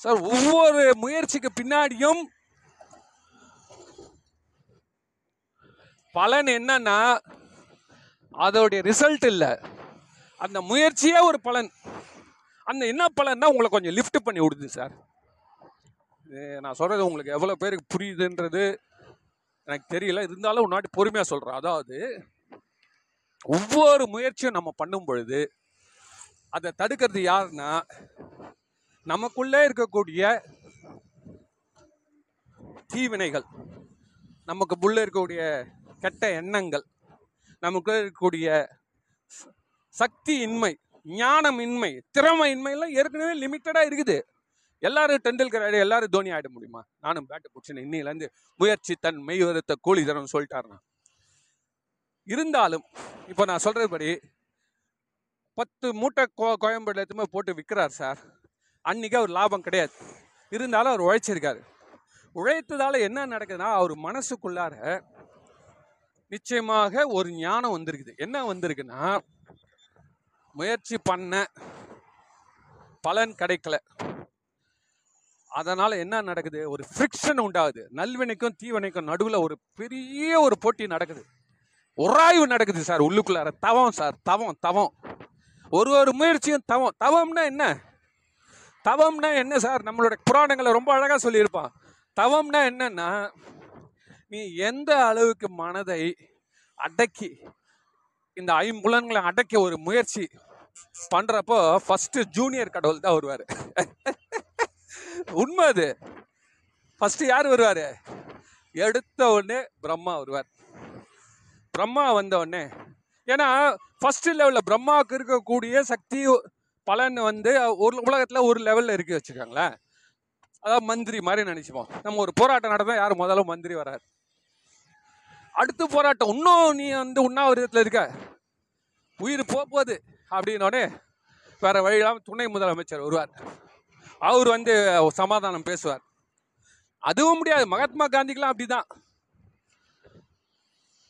சார் ஒவ்வொரு முயற்சிக்கு பின்னாடியும் பலன் என்னன்னா அதோடைய ரிசல்ட் இல்லை. அந்த முயற்சியே ஒரு பலன். அந்த என்ன பலன்னா உங்களை கொஞ்சம் லிஃப்ட் பண்ணி விடுது சார் நான் சொல்கிறது உங்களுக்கு எவ்வளோ பேருக்கு புரியுதுன்றது எனக்கு தெரியல. இருந்தாலும் ஒரு நாட்டு பொறுமையாக சொல்கிறேன் அதாவது ஒவ்வொரு முயற்சியும் நம்ம பண்ணும் பொழுது அதை தடுக்கிறது யாருன்னா நமக்குள்ளே இருக்கக்கூடிய தீவினைகள் நமக்கு உள்ள இருக்கக்கூடிய கெட்ட எண்ணங்கள் நமக்குள்ள இருக்கக்கூடிய சக்தி இன்மை ஞானம் இன்மை திறமை இன்மையெல்லாம் ஏற்கனவே லிமிட்டடாக இருக்குது. எல்லாரும் டெண்டுல்கர் ஆடி எல்லாரும் தோனி ஆயிட முடியுமா? நானும் பேட்டை பிடிச்சேன் இன்னிலேருந்து முயற்சி தன் மெய்வரத்தை கூலி தரம்னு சொல்லிட்டாருண்ணா இருந்தாலும் இப்போ நான் சொல்கிறபடி பத்து மூட்டை கோ கோயம்பேடு எடுத்துமே போட்டு விற்கிறார் சார். அன்னைக்கு அவர் லாபம் கிடையாது. இருந்தாலும் அவர் உழைச்சிருக்காரு. உழைத்ததால் என்ன நடக்குதுன்னா அவர் மனசுக்குள்ளார நிச்சயமாக ஒரு ஞானம் வந்திருக்குது. என்ன வந்திருக்குன்னா முயற்சி பண்ண பலன் கிடைக்கல. அதனால் என்ன நடக்குது? ஒரு ஃப்ரிக்ஷன் உண்டாகுது. நல்வினைக்கும் தீவினைக்கும் நடுவில் ஒரு பெரிய ஒரு போட்டி நடக்குது. உராய்வு நடக்குது சார் உள்ளுக்குள்ளார. தவம் சார் தவம் தவம். ஒரு ஒரு முயற்சியும் தவம். தவம்னா என்ன? தவம்னா என்ன சார்? நம்மளோட புராணங்களை ரொம்ப அழகாக சொல்லியிருப்பான். தவம்னா என்னன்னா நீ எந்த அளவுக்கு மனதை அடக்கி இந்த ஐம்புலன்களை அடக்கி ஒரு முயற்சி பண்றப்போ ஃபர்ஸ்ட் ஜூனியர் கடவுள் தான் வருவார். உண்மை அது. ஃபர்ஸ்ட் யார் வருவார்? எடுத்த உடனே பிரம்மா வருவார். பிரம்மா வந்த உடனே ஏன்னா ஃபர்ஸ்ட் லெவலில் பிரம்மாவுக்கு இருக்கக்கூடிய சக்தி பலன் வந்து ஒரு உலகத்தில் ஒரு லெவலில் இருக்கு வச்சுக்கோங்களேன். அதாவது மந்திரி மாதிரி நினச்சிப்போம். நம்ம ஒரு போராட்டம் நடந்தால் யார் முதல்ல மந்திரி வராது. அடுத்த போராட்டம். இன்னும் நீ வந்து உண்ணாவிரதத்தில் இருக்க. உயிர் போக போகுது அப்படின்னோடனே வேற வழியில்லாம துணை முதலமைச்சர் வருவார். அவர் வந்து சமாதானம் பேசுவார். அதுவும் முடியாது. மகாத்மா காந்திக்கெல்லாம் அப்படிதான்.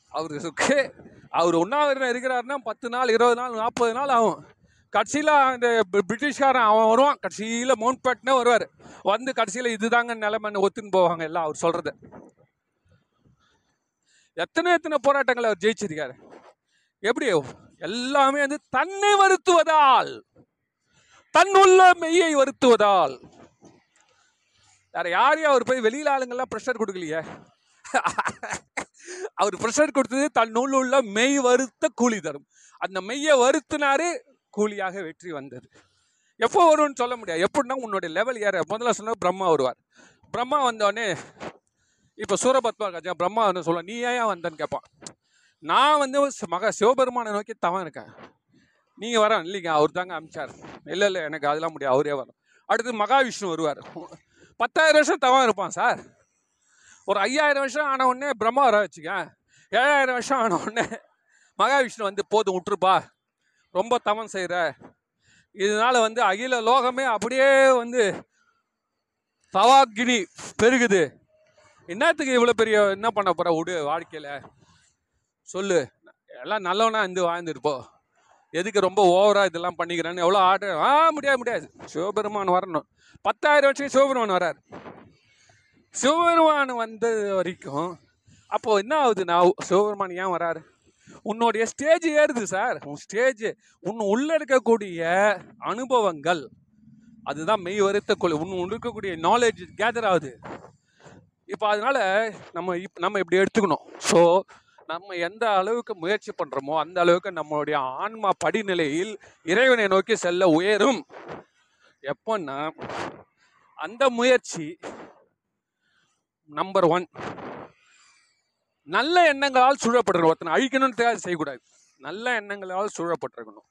அவருக்கு அவர் உண்ணாவிரதம் இருக்கிறாருன்னா பத்து நாள் இருபது நாள் நாற்பது நாள் ஆகும். கடைசியில் அந்த பிரிட்டிஷ்காரன் அவன் வருவான். கடைசியில் மவுண்ட் பேட்னே வருவார். வந்து கடைசியில் இதுதாங்க நிலைமைன்னு ஒத்துன்னு போவாங்க எல்லாம் அவர் சொல்கிறது எத்தனை எத்தனை போராட்டங்களை அவர் ஜெயிச்சிருக்காரு? எப்படி? எல்லாமே வந்து தன்னை வருத்துவதால் தன்னுள்ள மெய்யை வருத்துவதால். வேற யாரையும் அவர் போய் வெளியில ஆளுங்கள்லாம் ப்ரெஷர் கொடுக்கலையே? அவர் ப்ரெஷர் கொடுத்தது தன்னுள்ள உள்ள மெய் வருத்த கூலி தரும். அந்த மெய்யை வருத்தினாரு கூலியாக வெற்றி வந்தது. எப்போ வரும்னு சொல்ல முடியாது. எப்படின்னா உன்னோட லெவல் ஏற. முதல்ல சொன்ன பிரம்மா வருவார். பிரம்மா வந்தோடனே இப்போ சூரபத்மா கஜா பிரம்மா வந்து சொல்ல நீ ஏன் வந்தேன்னு கேட்பான் நான் வந்து மக சிவபெருமானை நோக்கி தவன் இருக்கேன். நீங்கள் வர இல்லைங்க அவர் தாங்க அமிச்சார். இல்லை இல்லை எனக்கு அதெல்லாம் முடியாது அவரே வரும் அடுத்து மகாவிஷ்ணு வருவார். பத்தாயிரம் வருஷம் தவம் இருப்பான் சார். ஒரு ஐயாயிரம் வருஷம் ஆன உடனே பிரம்மா வர வச்சுக்க. ஏழாயிரம் வருஷம் ஆன உடனே மகாவிஷ்ணு வந்து போதும் விட்டுருப்பா ரொம்ப தவம் செய்கிற இதனால வந்து அகில லோகமே அப்படியே வந்து தவாக்கினி பெருகுது. என்னத்துக்கு இவ்வளோ பெரிய என்ன பண்ண போற? விடு வாழ்க்கையில். சொல்லு. எல்லாம் நல்லவனா இருந்து வாழ்ந்துருப்போ எதுக்கு ரொம்ப ஓவரா இதெல்லாம் பண்ணிக்கிறேன்னு? எவ்வளோ ஆர்டர் ஆ முடியாது முடியாது. சிவபெருமான் வரணும். பத்தாயிரம் வருஷம் சிவபெருமான் வரார் சிவபெருமான் வந்த வரைக்கும் அப்போ என்ன ஆகுது? நான் சிவபெருமான் ஏன் வராரு உன்னுடைய ஸ்டேஜ் ஏறுது சார் உன் ஸ்டேஜ் உன் உள்ள இருக்கக்கூடிய அனுபவங்கள். அதுதான் மெய் வருத்த கொள் உன் இருக்கக்கூடிய நாலேஜ் கேதர் ஆகுது. இப்போ அதனால நம்ம இப் நம்ம இப்படி எடுத்துக்கணும். ஸோ நம்ம எந்த அளவுக்கு முயற்சி பண்ணுறோமோ அந்த அளவுக்கு நம்மளுடைய ஆன்மா படிநிலையில் இறைவனை நோக்கி செல்ல உயரும். எப்போன்னா அந்த முயற்சி நம்பர் ஒன் நல்ல எண்ணங்களால் சூழப்பட்டிருக்கணும். ஒருத்தனை அழிக்கணும்னு தேவை செய்யக்கூடாது. நல்ல எண்ணங்களால் சூழப்பட்டிருக்கணும்.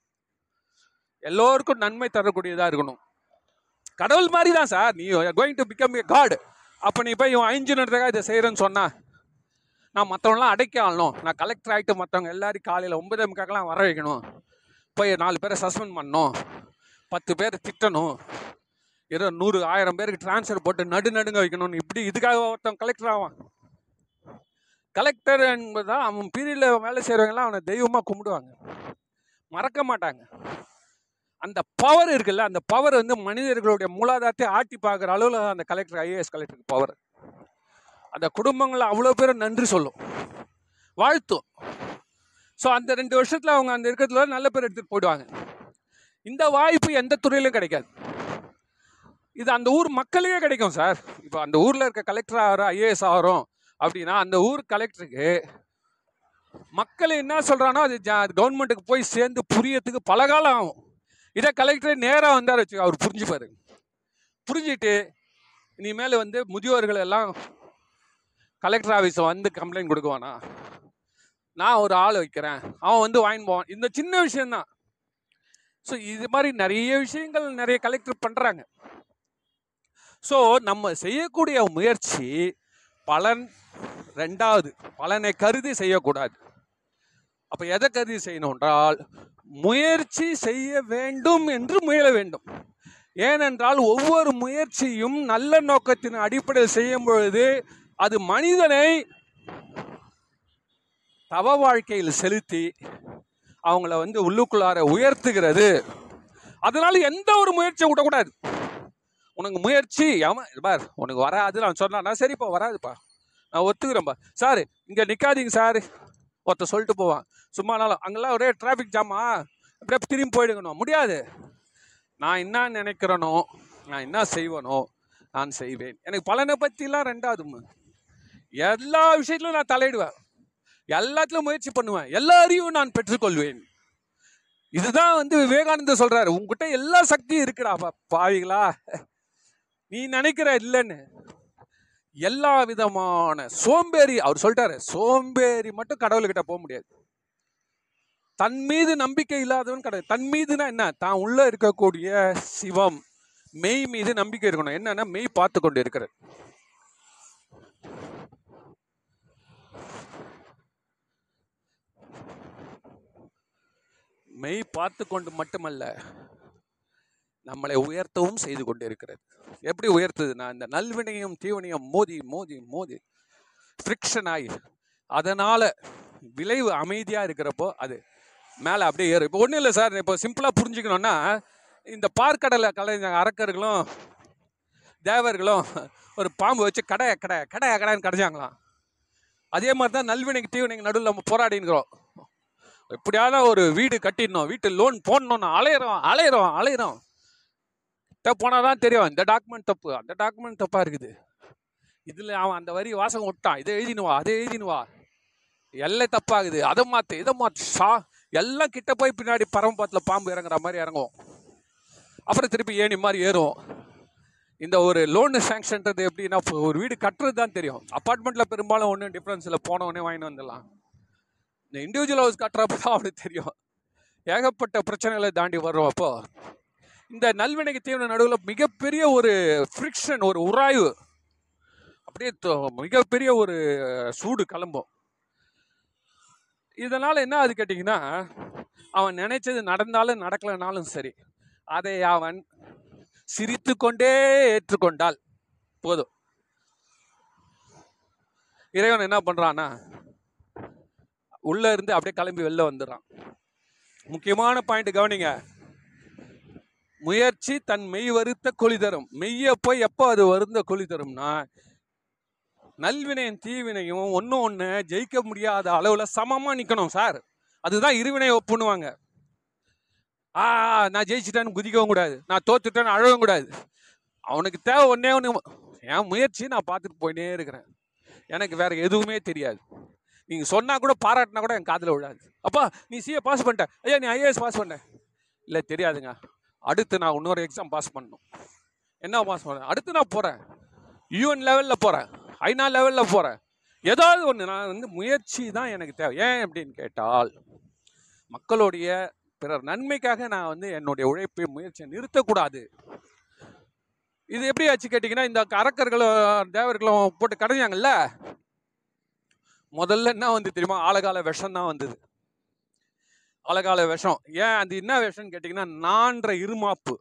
எல்லோருக்கும் நன்மை தரக்கூடியதாக இருக்கணும். கடவுள் மாதிரி தான் சார். நீ கோயிங் டு பிகம் ஏ காடு அப்போ நீ போய் இவன் ஐஞ்சுனதுக்காக இதை செய்கிறேன்னு சொன்னா நான் மற்றவங்களாம் அடைக்க ஆளணும். நான் கலெக்டர் ஆகிட்டு மற்றவங்க எல்லாரும் காலையில் ஒன்பதே முக்காக்கெல்லாம் வர வைக்கணும். போய் நாலு பேரை சஸ்பெண்ட் பண்ணணும். பத்து பேர் திட்டணும். ஏதோ நூறு ஆயிரம் பேருக்கு ட்ரான்ஸ்ஃபர் போட்டு நடு நடுங்க வைக்கணும்னு. இப்படி இதுக்காக ஒருத்தன் கலெக்டர் ஆவான். கலெக்டர் என்பதுதான் அவன் பீரியடில் வேலை செய்கிறவங்கலாம் அவனை தெய்வமாக கும்பிடுவாங்க. மறக்க மாட்டாங்க. அந்த பவர் இருக்குல்ல அந்த பவர் வந்து மனிதர்களுடைய மூலாதாரத்தை ஆட்டி பார்க்குற அளவில் அந்த கலெக்டர் ஐஏஎஸ் கலெக்டருக்கு பவர் அந்த குடும்பங்களில் அவ்வளோ பேரும் நன்றி சொல்லும். வாழ்த்தும். ஸோ அந்த ரெண்டு வருஷத்தில் அவங்க அந்த இருக்கிறதுல நல்ல பேர் எடுத்துகிட்டு போயிடுவாங்க. இந்த வாய்ப்பு எந்த துறையிலும் கிடைக்காது. இது அந்த ஊர் மக்களுக்கே கிடைக்கும் சார் இப்போ அந்த ஊரில் இருக்க கலெக்டர் ஆகிறோம் ஐஏஎஸ் ஆகிறோம் அப்படின்னா அந்த ஊர் கலெக்டருக்கு மக்கள் என்ன சொல்கிறானோ அது கவர்மெண்ட்டுக்கு போய் சேர்ந்து புரியறதுக்கு பல காலம் ஆகும். இதை கலெக்டர் நேராக வந்தார் வச்சு அவர் புரிஞ்சுப்பார். புரிஞ்சிட்டு இனிமேல் வந்து முதியோர்கள் எல்லாம் கலெக்டர் ஆஃபீஸை வந்து கம்ப்ளைண்ட் கொடுக்குவானா? நான் ஒரு ஆள் வைக்கிறேன். அவன் வந்து வாங்கிட்டு போவான். இந்த சின்ன விஷயம்தான். ஸோ இது மாதிரி நிறைய விஷயங்கள் நிறைய கலெக்டர் பண்ணுறாங்க ஸோ நம்ம செய்யக்கூடிய முயற்சி பலன் ரெண்டாவது பலனை கருதி செய்யக்கூடாது. அப்போ எதை கருதி செய்யணுன்றால் முயற்சி செய்ய வேண்டும் என்று முயல வேண்டும். ஏனென்றால் ஒவ்வொரு முயற்சியும் நல்ல நோக்கத்தின் அடிப்படையில் செய்யும் பொழுது அது மனிதனை தவ வாழ்க்கையில் செலுத்தி அவங்கள வந்து உள்ளுக்குள்ளார உயர்த்துகிறது. அதனால எந்த ஒரு முயற்சியும் விடக்கூடாது. உனக்கு முயற்சி அவன் பார் உனக்கு வராது நான் சொன்னா சரிப்பா வராதுப்பா. நான் ஒத்துக்கிறேன்ப்பா சார் இங்க நிக்காதீங்க சார். ஒருத்தர் சொல்லிட்டு போவான். சும்மானாலும் அங்கெல்லாம் ஒரே டிராஃபிக் ஜாமா அப்படியே திரும்பி போயிடுங்கணும் முடியாது. நான் என்ன நினைக்கிறேனோ நான் என்ன செய்வேனோ நான் செய்வேன். எனக்கு பலனை பற்றிலாம் ரெண்டாவது எல்லா விஷயத்திலும் நான் தலையிடுவேன். எல்லாத்துலையும் முயற்சி பண்ணுவேன். எல்லா அறிவும் நான் பெற்றுக்கொள்வேன். இதுதான் வந்து விவேகானந்தர் சொல்றாரு. உங்ககிட்ட எல்லா சக்தியும் இருக்குடா பாவிகளா. நீ நினைக்கிற இல்லைன்னு. எல்லா விதமான சோம்பேறி அவர் சொல்லிட்டாரு சோம்பேறி மட்டும் கடவுள்கிட்ட போக முடியாது. தன் மீது நம்பிக்கை இல்லாதவன் கிடையாது தன் மீதுனா என்ன? தான் உள்ள இருக்கக்கூடிய சிவம் மெய் மீது நம்பிக்கை இருக்கணும். என்னன்னா மெய் பார்த்து கொண்டு இருக்கிறது. மெய் பார்த்து கொண்டு மட்டுமல்ல நம்மளை உயர்த்தவும் செய்து கொண்டு இருக்கிறது எப்படி உயர்த்துதுன்னா இந்த நல்வினையும் தீவனையும் மோதி மோதி மோதி ஃப்ரிக்ஷன் ஆகி அதனால் விளைவு அமைதியாக இருக்கிறப்போ அது மேலே அப்படியே ஏறும். இப்போ ஒன்றும் இல்லை சார் இப்போ சிம்பிளாக புரிஞ்சுக்கணும்னா இந்த பார்க்கடலை கலைஞர் அரக்கர்களும் தேவர்களும் ஒரு பாம்பு வச்சு கடை கடை கடை கடைன்னு கடைஞ்சாங்களாம் அதே மாதிரி தான் நல்வினைக்கு தீவனைக்கு நடுவில் நம்ம போராடினுக்கிறோம் எப்படியாவது ஒரு வீடு கட்டிடணும் வீட்டு லோன் போடணும்னு அலையிறோம் அலையிறோம் அலையிறோம். போனால் தான் தெரியும். இந்த டாக்குமெண்ட் தப்பு. அந்த டாக்குமெண்ட் தப்பா இருக்குது. இதில் அவன் அந்த வரி வாசகம் விட்டான் இதை எழுதினுவா அதை எழுதினுவா எல்லை தப்பாகுது. அதை மாற்று இதை மாற்று ஷா எல்லாம் கிட்ட போய் பின்னாடி பரமபாத்தில் பாம்பு இறங்குற மாதிரி இறங்குவோம் அப்புறம் திருப்பி ஏணி மாதிரி ஏறும். இந்த ஒரு லோனு சேங்ஷன்றது எப்படின்னா ஒரு வீடு கட்டுறது தான் தெரியும் அப்பார்ட்மெண்ட்டில் பெரும்பாலும் ஒன்றும் டிஃப்ரென்ஸில் போனவொடனே வாங்கிட்டு வந்துடலாம். இந்த இண்டிவிஜுவல் ஹவுஸ் கட்டுறப்ப தான் அவனுக்கு தெரியும். ஏகப்பட்ட பிரச்சனைகளை தாண்டி வர்றோம் அப்போது இந்த நல்வினைக்கு தீவன நடுவில் மிகப்பெரிய ஒரு ஃப்ரிக்ஷன் ஒரு உராய்வு. அப்படியே மிகப்பெரிய ஒரு சூடு கிளம்பும் இதனால் என்ன அது கேட்டிங்கன்னா அவன் நினைச்சது நடந்தாலும் நடக்கலைனாலும் சரி அதை அவன் சிரித்து கொண்டே ஏற்றுக்கொண்டால் போதும். இறைவன் என்ன பண்ணுறான்னா உள்ளே இருந்து அப்படியே கிளம்பி வெளில வந்துடுறான். முக்கியமான பாயிண்ட் கவனிங்க. முயற்சி தன் மெய் வருத்த கொளி தரும். மெய்ய போய் எப்போ அது வருந்த கொளி தரும்னா நல்வினையும் தீவினையும் ஒன்று ஒன்று ஜெயிக்க முடியாத அளவில் சமமாக நிற்கணும் சார். அதுதான் இருவினை ஒப்புண்ணுவாங்க ஆ நான் ஜெயிச்சிட்டேன்னு குதிக்கவும் கூடாது. நான் தோத்துட்டேன்னு அழகவும் கூடாது. அவனுக்கு தேவை ஒன்றே ஒன்று என் முயற்சி நான் பார்த்துட்டு போயினே இருக்கிறேன். எனக்கு வேற எதுவுமே தெரியாது. நீங்கள் சொன்னால் கூட பாராட்டினா கூட என் காதில் விழாது. அப்பா நீ சிஏ பாஸ் பண்ணிட்ட. ஐயா நீ ஐஏஎஸ் பாஸ் பண்ண. இல்லை தெரியாதுங்க. அடுத்து நான் இன்னொரு எக்ஸாம் பாஸ் பண்ணணும். என்ன பாஸ் பண்ண? அடுத்து நான் போகிறேன் யூஎன் லெவலில் போகிறேன் ஐநா லெவலில் போகிறேன் ஏதாவது ஒன்று நான் வந்து முயற்சி தான் எனக்கு தேவை. ஏன் அப்படின்னு கேட்டால் மக்களுடைய பிறர் நன்மைக்காக நான் வந்து என்னுடைய உழைப்பை முயற்சியை நிறுத்தக்கூடாது. இது எப்படி ஆச்சு கேட்டிங்கன்னா இந்த அரக்கர்களும் தேவர்களும் போட்டு கடைஞ்சாங்கல்ல? முதல்ல என்ன வந்து தெரியுமா? ஆழகால விஷம் தான் வந்தது. ஆழகால விஷம். ஏன் அது என்ன விஷம்னு கேட்டிங்கன்னா நான்ற இருமாப்பு.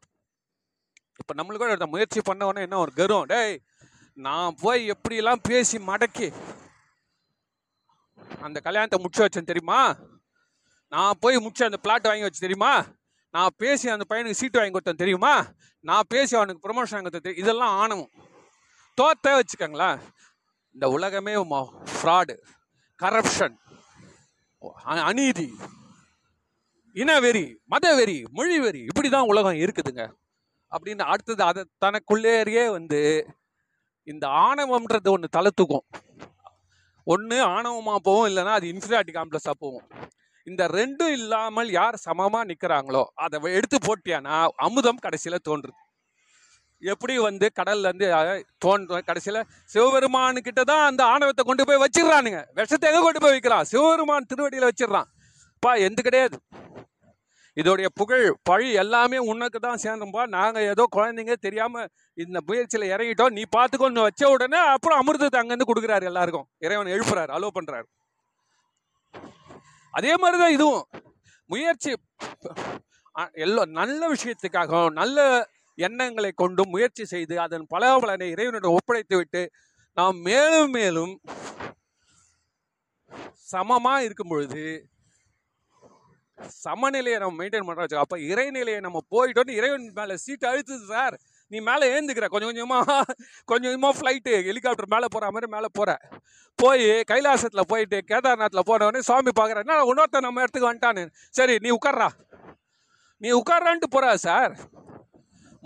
இப்போ நம்மளுக்கு கூட முயற்சி பண்ண உடனே என்ன ஒரு கர்வம் டேய் நான் போய் எப்படியெல்லாம் பேசி மடக்கி அந்த கல்யாணத்தை முடிச்சு வச்சேன் தெரியுமா? நான் போய் முடிச்சு அந்த பிளாட் வாங்கி வச்சு தெரியுமா? நான் பேசி அந்த பையனுக்கு சீட்டு வாங்கி கொடுத்தேன் தெரியுமா? நான் பேசி அவனுக்கு ப்ரொமோஷன் வாங்கி கொடுத்தேன் தெரியும்? இதெல்லாம் ஆணவம். தோத்த வச்சுக்கோங்களேன். இந்த உலகமே ஃப்ராடு கரப்ஷன் அநீதி. இனவெறி மதவெறி மொழி வெறி இப்படி தான் உலகம் இருக்குதுங்க. அப்படின்னு அடுத்தது அதை தனக்குள்ளேயே வந்து இந்த ஆணவம்ன்றது ஒன்று தலை தூக்கும் ஒன்று ஆணவமாக போகும் இல்லைன்னா அது இன்ஃபீரியாரிட்டி காம்ப்ளெக்ஸாக போகும். இந்த ரெண்டும் இல்லாமல் யார் சமமாக நிற்கிறாங்களோ அதை எடுத்து போட்டியானா அமுதம் கடைசியில் தோன்றுது. எப்படி வந்து கடல்லேருந்து தோன்ற கடைசியில் சிவபெருமானுக்கிட்ட தான் அந்த ஆணவத்தை கொண்டு போய் வச்சிடுறானுங்க. விஷத்தை எங்கே கொண்டு போய் வைக்கிறான்? சிவபெருமான் திருவடியில் வச்சிடறான். பா எந்த கிடையாது. இதோடைய புகழ் பழி எல்லாமே உனக்கு தான் சேர்ந்தோம்பா நாங்கள் ஏதோ குழந்தைங்க தெரியாமல் இந்த முயற்சியில் இறங்கிட்டோம். நீ பார்த்துக்கோன்னு வச்ச உடனே அப்புறம் அமிர்தத்தை அங்கேருந்து கொடுக்குறாரு எல்லாருக்கும். இறைவன் எழுப்புறாரு அலோ பண்ணுறாரு அதே மாதிரி தான் இதுவும். முயற்சி எல்லோ நல்ல விஷயத்துக்காகவும் நல்ல எண்ணங்களை கொண்டு முயற்சி செய்து அதன் பலாபலனை இறைவனிடம் ஒப்படைத்து விட்டு நாம் மேலும் மேலும் சமமா இருக்கும் பொழுது சமநிலையை நம்ம மெயின்டைன் பண்றோம் அப்போ இறைநிலையை நம்ம போயிட்டோம் இறைவன் மேலே சீட்டு அழுத்துது சார் நீ மேலே ஏந்துக்கிற. கொஞ்சம் கொஞ்சமாக கொஞ்சம் கொஞ்சமாக ஃப்ளைட்டு ஹெலிகாப்டர் மேலே போகிற மாதிரி மேலே போகிற போய் கைலாசத்தில் போயிட்டு கேதார்நாத்தில் போனவொடனே சுவாமி பார்க்குறேன் என்ன இன்னொருத்தன் நம்ம இடத்துக்கு வந்துட்டான்னு. சரி நீ உட்கார்றா. நீ உட்கார்றான்ட்டு போகிறா சார்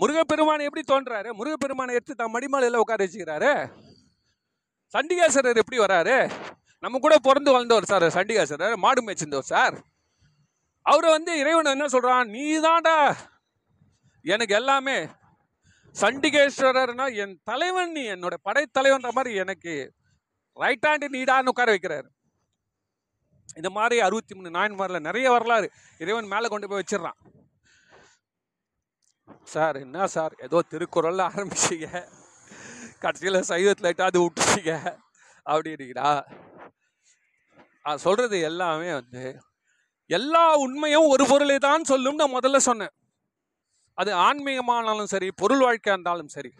முருகப்பெருமானை எப்படி தோன்றாரு? முருகப்பெருமானை எடுத்து தான் மடிமலையில் உட்கார வச்சுக்கிறாரு. சண்டிகேஸ்வரர் எப்படி வராரு? நம்ம கூட பிறந்து வளர்ந்தவர் சார் சண்டிகாசரர். மாடு மேய்ச்சிருந்தவர் சார் அவரை வந்து இறைவன் என்ன சொல்றான்? நீ எனக்கு எல்லாமே. சண்டிகேஸ்வரர்னா என் தலைவன் நீ. என்னோட படைத்தலைவன்ற மாதிரி எனக்கு ரைட் ஹேண்டு நீடான்னு உட்கார வைக்கிறாரு. இந்த மாதிரி அறுபத்தி மூணு நாயன்மாரில் நிறைய வரலாறு இறைவன் மேலே கொண்டு போய் வச்சிடுறான். சார் என்ன சார்? ஏதோ திருக்குறள்ல ஆரம்பிச்சீங்க. கடைசியில் சைவத்தில் எட்டாவது விட்டுச்சிங்க அப்படின்றீங்களா நான் சொல்றது எல்லாமே வந்து எல்லா உண்மையும் ஒரு பொருளை தான் சொல்லும் நான் முதல்ல சொன்னேன். அது ஆன்மீகமானாலும் சரி பொருள் வாழ்க்கையாக இருந்தாலும் சரி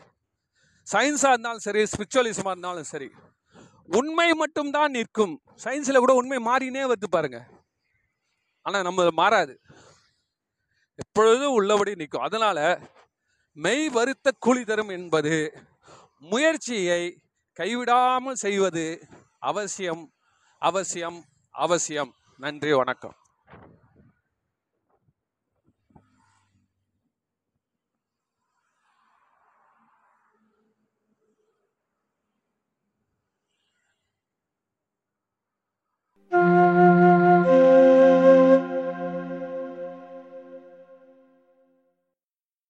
சயின்ஸாக இருந்தாலும் சரி ஸ்பிரிச்சுவலிசமாக இருந்தாலும் சரி உண்மை மட்டும்தான் நிற்கும். சயின்ஸில் கூட உண்மை மாறினே வருது பாருங்க. ஆனால் நம்ம மாறாது. எப்பொழுதும் உள்ளபடி நிற்கும். அதனால மெய் வருத்த கூலி தரும் என்பது முயற்சியை கைவிடாமல் செய்வது அவசியம் அவசியம் அவசியம். நன்றி வணக்கம்.